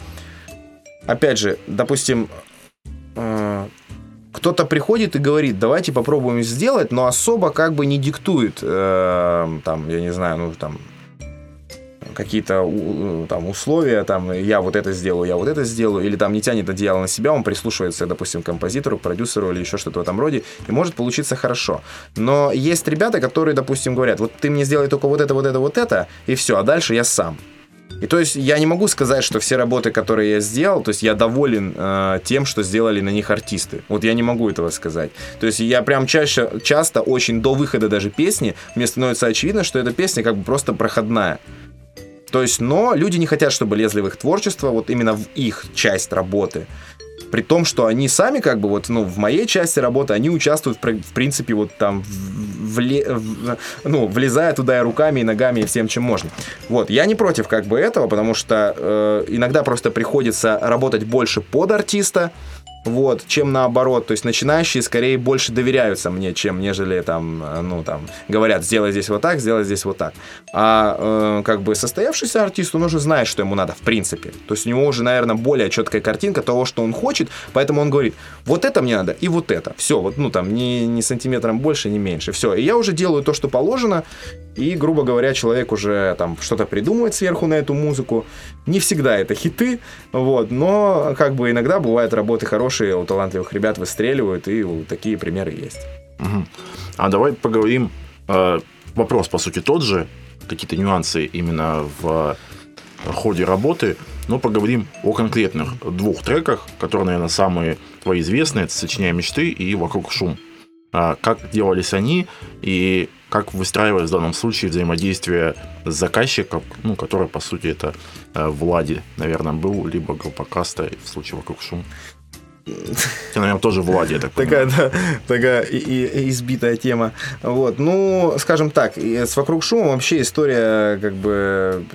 опять же, допустим, кто-то приходит и говорит, давайте попробуем сделать, но особо как бы не диктует, э, там, я не знаю, ну, там, какие-то там условия, там, я вот это сделаю, я вот это сделаю, или там не тянет одеяло на себя, он прислушивается, допустим, к композитору, к продюсеру или еще что-то в этом роде, и может получиться хорошо. Но есть ребята, которые, допустим, говорят, вот ты мне сделай только вот это, вот это, вот это, и все, а дальше я сам. И то есть я не могу сказать, что все работы, которые я сделал, то есть я доволен э, тем, что сделали на них артисты. Вот я не могу этого сказать. То есть я прям чаще, часто, очень до выхода даже песни, мне становится очевидно, что эта песня как бы просто проходная. То есть, но люди не хотят, чтобы лезли в их творчество, вот именно в их часть работы. При том, что они сами как бы вот, ну, в моей части работы, они участвуют в, принципе вот там вле, в, ну, влезая туда и руками, и ногами, и всем, чем можно. Вот, я не против как бы этого, потому что э, иногда просто приходится работать больше под артиста, вот, чем наоборот. То есть начинающие скорее больше доверяются мне, чем нежели там, э, ну, там, говорят, сделай здесь вот так, сделай здесь вот так. А э, как бы состоявшийся артист, он уже знает, что ему надо, в принципе. То есть у него уже, наверное, более четкая картинка того, что он хочет, поэтому он говорит, вот это мне надо и вот это. Все, вот, ну, там, ни, ни сантиметром больше, ни меньше. Все. И я уже делаю то, что положено, и, грубо говоря, человек уже там что-то придумывает сверху на эту музыку. Не всегда это хиты, вот, но как бы иногда бывают работы хорошие, у талантливых ребят выстреливают, и такие примеры есть. Угу. А давай поговорим. Э, вопрос, по сути, тот же. Какие-то нюансы именно в ходе работы. Но поговорим о конкретных двух треках, которые, наверное, самые твои известные. Это «Сочиняя мечты» и «Вокруг шум». А как делались они и как выстраивалось в данном случае взаимодействие с заказчиком, ну, который, по сути, это э, Влади, наверное, был, либо группа Каста в случае «Вокруг шум». Ты, наверное, тоже Влади, я так Такая, да, такая избитая тема. Вот, ну, скажем так, с «Вокруг шума» вообще история как бы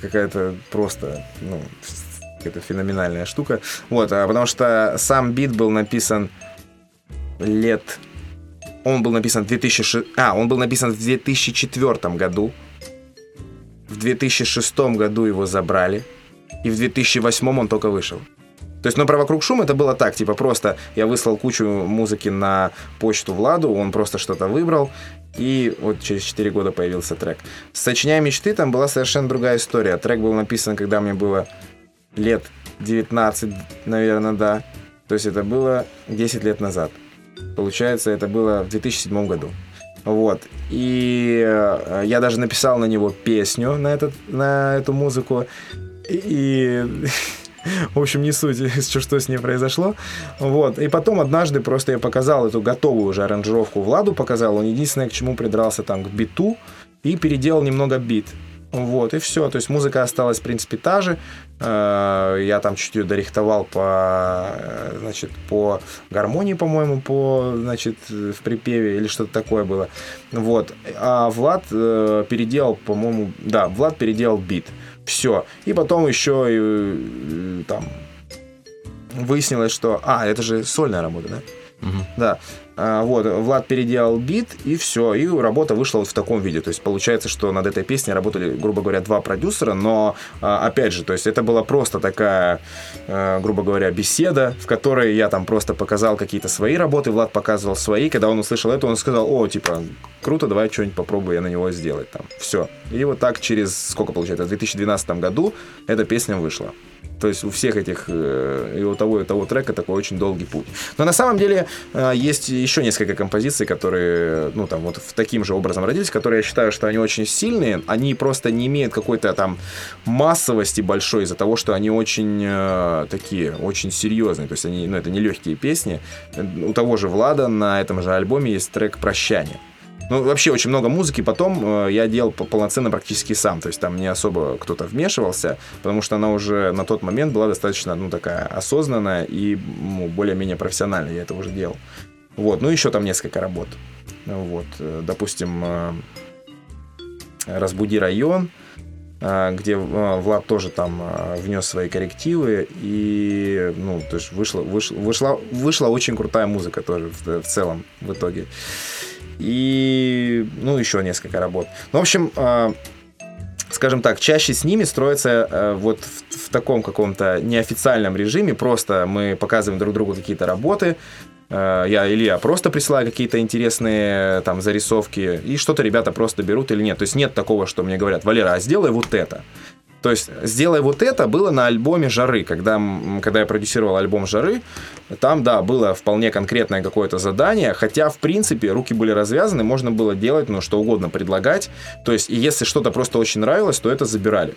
какая-то просто, ну, какая-то феноменальная штука. Вот, а потому что сам бит был написан лет он был написан в 2006... А, он был написан в 2004 году. В 2006 году его забрали. И в 2008 он только вышел. То есть, но про «Вокруг шум» это было так, типа просто я выслал кучу музыки на почту Владу, он просто что-то выбрал, и вот через 4 года появился трек. «Сочиняя мечты» там была совершенно другая история. Трек был написан, когда мне было лет 19, наверное, да. То есть это было 10 лет назад. Получается, это было в 2007 году. Вот. И э, я даже написал на него песню, на, этот, на эту музыку. И, в общем, не суть, что, что с ней произошло. Вот. И потом однажды просто я показал эту готовую уже аранжировку Владу, показал. Он единственное, к чему придрался там к биту и переделал немного бит. Вот, и все. То есть музыка осталась, в принципе, та же. Э, я там чуть ее дорихтовал по, э, значит, по гармонии, по-моему, по, значит, в припеве или что-то такое было. Вот. А Влад э, переделал, по-моему, да, Влад переделал бит. Все. И потом еще и, там выяснилось, что... А, это же сольная работа, да? Угу. Да. А, вот, Влад переделал бит, и все, и работа вышла вот в таком виде. То есть получается, что над этой песней работали, грубо говоря, два продюсера, но, а, опять же, то есть это была просто такая, а, грубо говоря, беседа, в которой я там просто показал какие-то свои работы, Влад показывал свои. Когда он услышал это, он сказал, о, типа, круто, давай что-нибудь попробую я на него сделать там. Все. И вот так через, сколько получается, в 2012 году эта песня вышла. То есть у всех этих, э, и у того, и у того трека такой очень долгий путь. Но на самом деле э, есть еще несколько композиций, которые, ну, там, вот в таким же образом родились, которые я считаю, что они очень сильные, они просто не имеют какой-то там массовости большой из-за того, что они очень э, такие, очень серьезные, то есть они, ну, это не легкие песни. У того же Влада на этом же альбоме есть трек «Прощание». Ну, вообще очень много музыки потом э, я делал полноценно практически сам. То есть там не особо кто-то вмешивался, потому что она уже на тот момент была достаточно, ну, такая осознанная и ну, более-менее профессиональная. Я это уже делал. Вот. Ну, еще там несколько работ. Вот. Э, допустим, э, «Разбуди район», где Влад тоже там внес свои коррективы, и, ну, то есть вышла, вышла, вышла, вышла очень крутая музыка тоже в, в целом в итоге и, ну, еще несколько работ. Ну, в общем, э, скажем так, чаще с ними строится э, вот в, в таком каком-то неофициальном режиме, просто мы показываем друг другу какие-то работы, э, я или я просто присылаю какие-то интересные там зарисовки, и что-то ребята просто берут или нет. То есть нет такого, что мне говорят, Валера, а сделай вот это. То есть «Сделай вот это» было на альбоме «Жары». Когда, когда я продюсировал альбом «Жары», там, да, было вполне конкретное какое-то задание, хотя, в принципе, руки были развязаны, можно было делать, ну, что угодно предлагать. То есть, если что-то просто очень нравилось, то это забирали.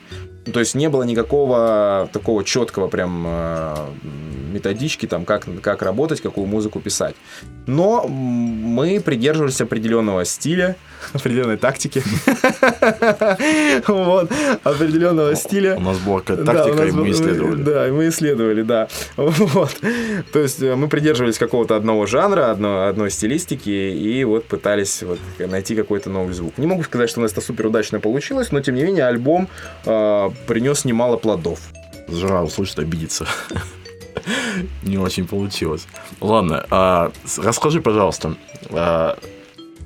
То есть, не было никакого такого четкого прям э, методички, там, как, как работать, какую музыку писать. Но мы придерживались определенного стиля, определенной тактики. Вот, определенного стиля. У нас была какая-то тактика, и мы исследовали. Да, и мы исследовали, да. Вот. То есть э, мы придерживались какого-то одного жанра, одной, одной стилистики, и вот пытались вот найти какой-то новый звук. Не могу сказать, что у нас это супер удачно получилось, но тем не менее альбом э, принес немало плодов. Жара услышит, обидится. Не очень получилось. Ладно, а, расскажи, пожалуйста, а,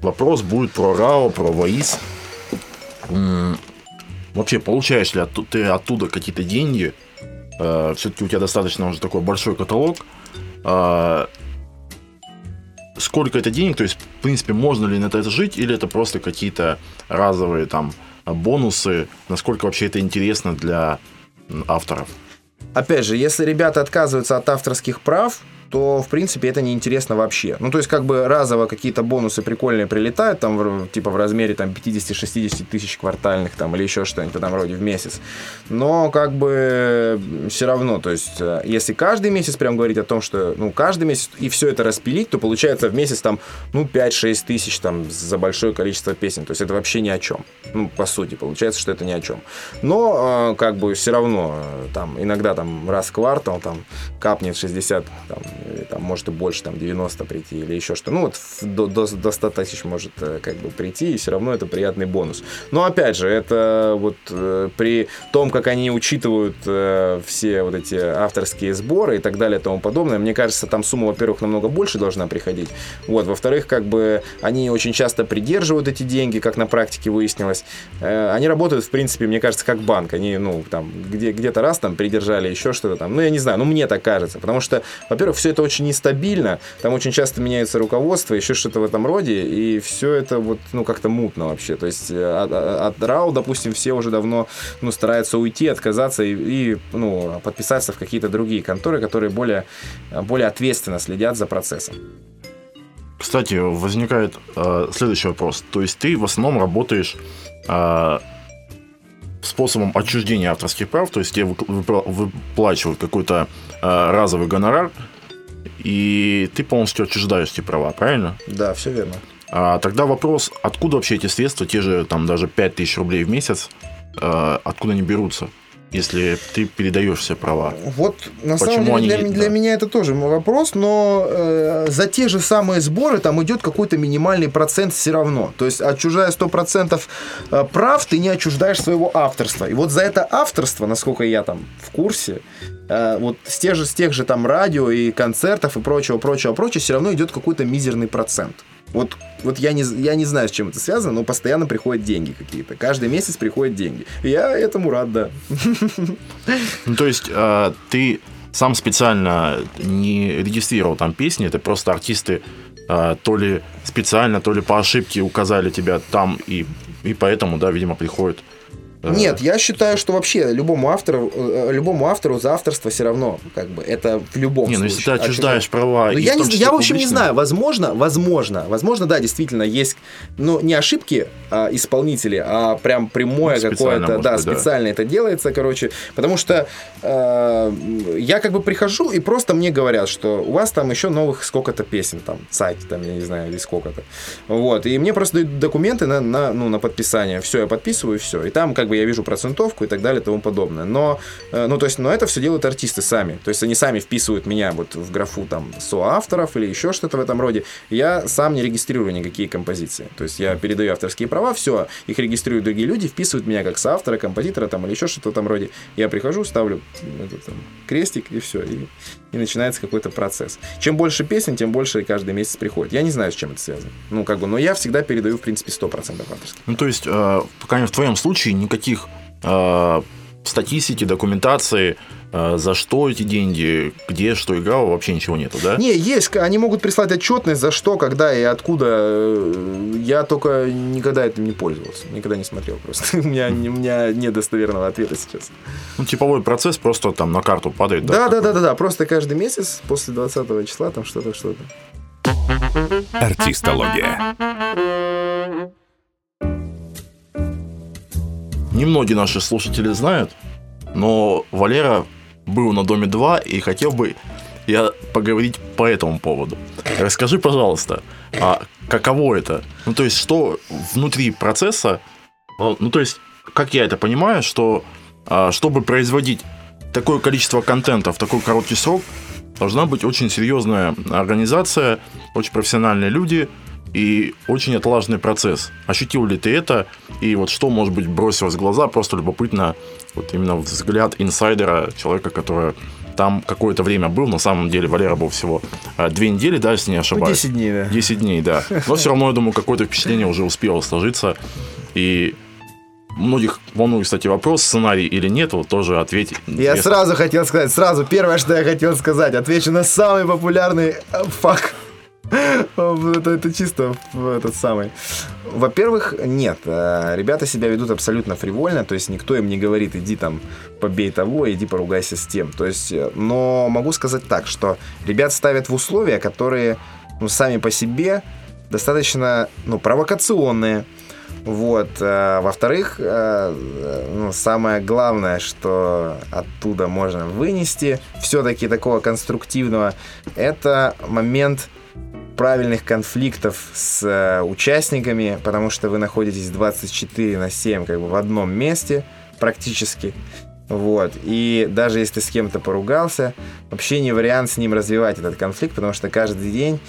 вопрос будет про РАО, про ВАИС. Вообще, получаешь ли ты оттуда какие-то деньги? А, Все-таки у тебя достаточно уже такой большой каталог. А, сколько это денег? То есть, в принципе, можно ли на это жить? Или это просто какие-то разовые там бонусы? Насколько вообще это интересно для авторов? Опять же, если ребята отказываются от авторских прав, то, в принципе, это неинтересно вообще. Ну, то есть, как бы разово какие-то бонусы прикольные прилетают, там, в, типа, в размере, там, 50-60 тысяч квартальных, там, или еще что-нибудь там вроде в месяц. Но, как бы, все равно, то есть, э, если каждый месяц прям говорить о том, что, ну, каждый месяц и все это распилить, то получается в месяц, там, ну, 5-6 тысяч, там, за большое количество песен. То есть, это вообще ни о чем. Ну, по сути, получается, что это ни о чем. Но, э, как бы, все равно, э, там, иногда, там, раз в квартал, там, капнет 60, там, там может и больше, там 90 прийти или еще что. Ну вот до, до, до 100 тысяч может э, как бы прийти, и все равно это приятный бонус. Но опять же, это вот э, при том, как они учитывают э, все вот эти авторские сборы и так далее и тому подобное, мне кажется, там сумма, во-первых, намного больше должна приходить. Вот, во-вторых, как бы они очень часто придерживают эти деньги, как на практике выяснилось. Они работают, в принципе, мне кажется, как банк. Они, ну, там, где, где-то раз там придержали еще что-то там. Ну, я не знаю, ну, мне так кажется. Потому что, во-первых, все это очень нестабильно, там очень часто меняется руководство, еще что-то в этом роде, и все это вот, ну, как-то мутно вообще. То есть э, от, от РАУ, допустим, все уже давно, ну, стараются уйти, отказаться и, и ну, подписаться в какие-то другие конторы, которые более, более ответственно следят за процессом. Кстати, возникает э, следующий вопрос. То есть ты в основном работаешь э, способом отчуждения авторских прав, то есть тебе выплачивают какой-то э, разовый гонорар, и ты полностью отчуждаешь эти права, правильно? Да, все верно. А, тогда вопрос, откуда вообще эти средства, те же там даже 5000 рублей в месяц, э, откуда они берутся? Если ты передаешь все права. Вот на Почему самом деле для, они, для да. меня это тоже вопрос, но э, за те же самые сборы там идет какой-то минимальный процент все равно. То есть отчуждая 100% э, прав, ты не отчуждаешь своего авторства. И вот за это авторство, насколько я там в курсе, э, вот с тех же, с тех же там радио и концертов и прочего, прочего, прочего, все равно идет какой-то мизерный процент. Вот, вот я, не, я не знаю, с чем это связано, но постоянно приходят деньги какие-то. Каждый месяц приходят деньги. я этому рад, да. Ну, то есть, э, ты сам специально не регистрировал там песни, это просто артисты э, то ли специально, то ли по ошибке указали тебя там, и, и поэтому, да, видимо, приходят нет, я считаю, что вообще любому автору, э, любому автору за авторство все равно, как бы, это в любом не, случае. ну если ты отчуждаешь права... Ну, я, не, я, в общем, не знаю, возможно, возможно, возможно, да, действительно, есть, ну, не ошибки а, исполнителей, а прям прямое ну, какое-то, да, быть, специально да. это делается, короче, потому что э, я как бы прихожу, и просто мне говорят, что у вас там еще новых сколько-то песен, там, сайт, там, я не знаю, или сколько-то, вот, и мне просто дают документы на, на, ну, на подписание, все, я подписываю, все, и там как бы бы я вижу процентовку и так далее и тому подобное. Но, э, ну, то есть, но это все делают артисты сами. То есть они сами вписывают меня вот в графу там соавторов или еще что-то в этом роде. Я сам не регистрирую никакие композиции. То есть я передаю авторские права, все, их регистрируют другие люди, вписывают меня как соавтора, композитора там или еще что-то в этом роде. Я прихожу, ставлю этот, там, крестик и все. И, и начинается какой-то процесс. Чем больше песен, тем больше каждый месяц приходит. Я не знаю, с чем это связано. Ну, как бы, но я всегда передаю, в принципе, 100% авторских. Ну, то есть, э, пока в твоем случае никаких э, статистики, документации, э, за что эти деньги, где что играло, вообще ничего нету, да? Не, есть, они могут прислать отчетность, за что, когда и откуда. Э, я только никогда этим не пользовался, никогда не смотрел просто. У меня, у меня нет достоверного ответа сейчас. Ну, типовой процесс просто там на карту падает, да? Да, да, да, да, да, просто каждый месяц после 20 числа там что-то, что-то. Артистология. Немногие наши слушатели знают, но Валера был на Доме 2 и хотел бы я поговорить по этому поводу. Расскажи, пожалуйста, а каково это? Ну, то есть, что внутри процесса, а, ну, то есть, как я это понимаю, что а, чтобы производить такое количество контента в такой короткий срок, должна быть очень серьезная организация, очень профессиональные люди и очень отлаженный процесс. Ощутил ли ты это? И вот что, может быть, бросилось в глаза? Просто любопытно, вот именно взгляд инсайдера, человека, который там какое-то время был. На самом деле Валера был всего а, две недели, да, если не ошибаюсь. 10 дней, да. 10 дней, да. Но все равно, я думаю, какое-то впечатление уже успело сложиться. И многих волнует, кстати, вопрос, сценарий или нет, вот тоже ответить. Я сразу хотел сказать, сразу, первое, что я хотел сказать, отвечу на самый популярный э, факт. Это, это чисто этот самый. Во-первых, нет. Э, ребята себя ведут абсолютно фривольно, то есть никто им не говорит, иди там побей того, иди поругайся с тем. То есть, э, но могу сказать так, что ребят ставят в условия, которые ну, сами по себе достаточно ну, провокационные, вот. Э, во-вторых, ну, самое главное, что оттуда можно вынести, все-таки такого конструктивного, это момент правильных конфликтов с э, участниками, потому что вы находитесь 24 на 7 как бы в одном месте практически. Вот. И даже если ты с кем-то поругался, вообще не вариант с ним развивать этот конфликт, потому что каждый день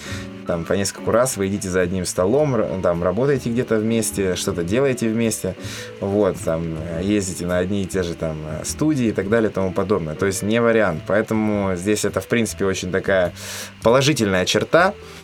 там по несколько раз вы едите за одним столом, там работаете где-то вместе, что-то делаете вместе, вот, там ездите на одни и те же там студии и так далее и тому подобное. То есть не вариант. Поэтому здесь это, в принципе, очень такая положительная черта, Э,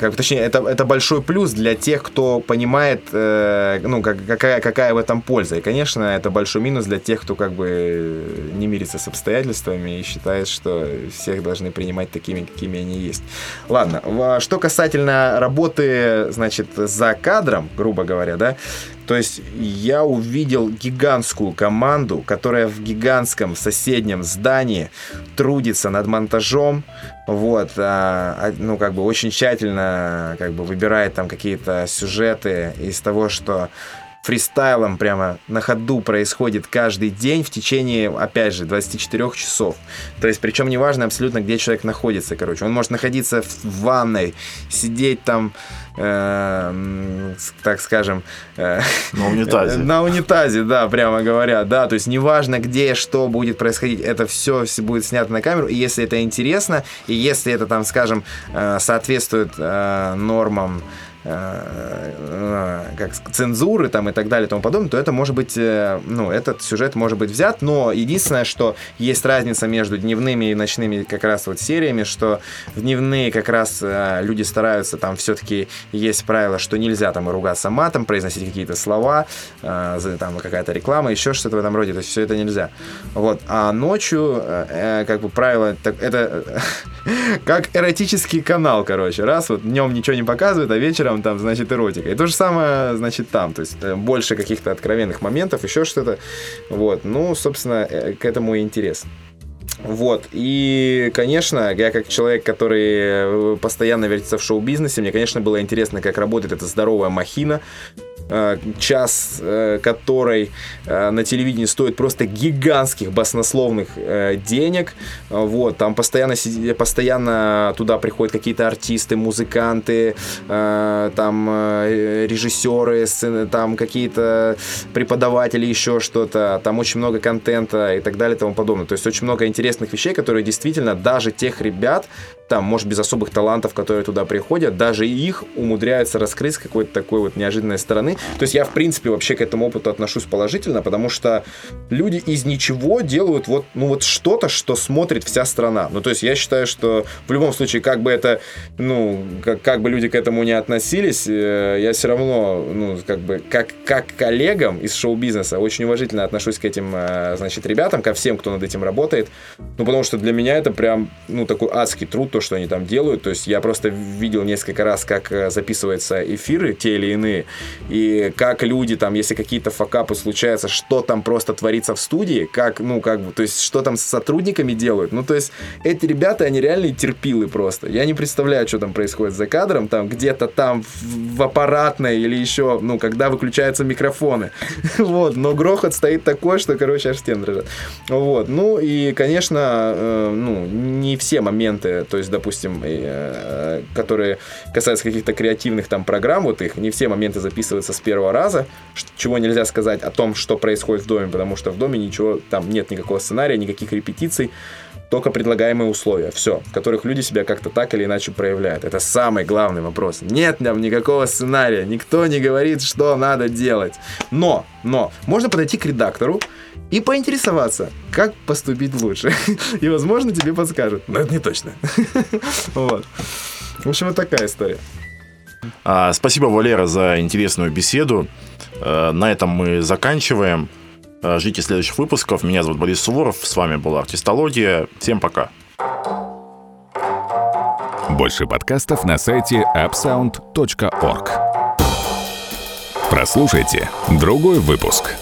как, точнее, это, это большой плюс для тех, кто понимает, э, ну, как, какая, какая в этом польза. И, конечно, это большой минус для тех, кто как бы не мирится с обстоятельствами и считает, что всех должны принимать такими, какими они есть. Ладно, что касательно работы, значит, за кадром, грубо говоря, да, то есть я увидел гигантскую команду, которая в гигантском соседнем здании трудится над монтажом, вот, а, а, ну, как бы очень тщательно как бы выбирает там какие-то сюжеты из того, что фристайлом прямо на ходу происходит каждый день в течение, опять же, 24 часов. То есть, причем неважно абсолютно, где человек находится, короче. Он может находиться в ванной, сидеть там, э, так скажем... Э, на унитазе. На унитазе, да, прямо говоря, да. То есть, неважно, где, что будет происходить, это все будет снято на камеру. И если это интересно, и если это, там, скажем, э, соответствует э, нормам как цензуры там и так далее и тому подобное, то это может быть, э, ну, этот сюжет может быть взят, но единственное, что есть разница между дневными и ночными как раз вот сериями, что в дневные как раз э, люди стараются, там все-таки есть правило, что нельзя там ругаться матом, произносить какие-то слова, там какая-то реклама, еще что-то в этом роде, то есть все это нельзя. Вот, а ночью, как бы правило, это как эротический канал, короче, раз вот днем ничего не показывает, а вечером там, там, значит, эротика. И то же самое, значит, там. То есть э, больше каких-то откровенных моментов, еще что-то. Вот. Ну, собственно, э, к этому и интерес. Вот. И, конечно, я как человек, который э, постоянно вертится в шоу-бизнесе, мне, конечно, было интересно, как работает эта здоровая махина, час э, которой э, на телевидении стоит просто гигантских баснословных денег. Вот, там постоянно, постоянно туда приходят какие-то артисты, музыканты, там режиссеры, там какие-то преподаватели, еще что-то. Там очень много контента и так далее и тому подобное. То есть очень много интересных вещей, которые действительно даже тех ребят, там, может, без особых талантов, которые туда приходят, даже их умудряются раскрыть с какой-то такой вот неожиданной стороны. То есть я, в принципе, вообще к этому опыту отношусь положительно, потому что люди из ничего делают вот, ну, вот что-то, что смотрит вся страна. Ну, то есть я считаю, что в любом случае, как бы это, ну, как, как бы люди к этому не относились, э, я все равно, ну, как бы, как, как коллегам из шоу-бизнеса очень уважительно отношусь к этим, э, значит, ребятам, ко всем, кто над этим работает. Ну, потому что для меня это прям, ну, такой адский труд, то, что они там делают. То есть я просто видел несколько раз, как э, записываются эфиры, те или иные, и как люди там, если какие-то факапы случаются, что там просто творится в студии, как, ну, как бы, то есть что там с сотрудниками делают. Ну, то есть эти ребята, они реально терпилы просто. Я не представляю, что там происходит за кадром, там где-то там в, в аппаратной или еще, ну, когда выключаются микрофоны. Вот, но грохот стоит такой, что, короче, аж стен дрожат. Вот, ну и, конечно, э, ну, не все моменты, то есть, допустим, э, которые касаются каких-то креативных там программ, вот их, не все моменты записываются с первого раза, чего нельзя сказать о том, что происходит в доме, потому что в доме ничего, там нет никакого сценария, никаких репетиций, только предлагаемые условия, все, в которых люди себя как-то так или иначе проявляют. Это самый главный вопрос. Нет там никакого сценария, никто не говорит, что надо делать. Но, но, можно подойти к редактору и поинтересоваться, как поступить лучше. И, возможно, тебе подскажут. Но это не точно. Вот. В общем, вот такая история. А, спасибо, Валера, за интересную беседу. А, на этом мы заканчиваем. А, ждите следующих выпусков. Меня зовут Борис Суворов. С вами была Артистология. Всем пока. Больше подкастов на сайте upsound.org. Прослушайте другой выпуск.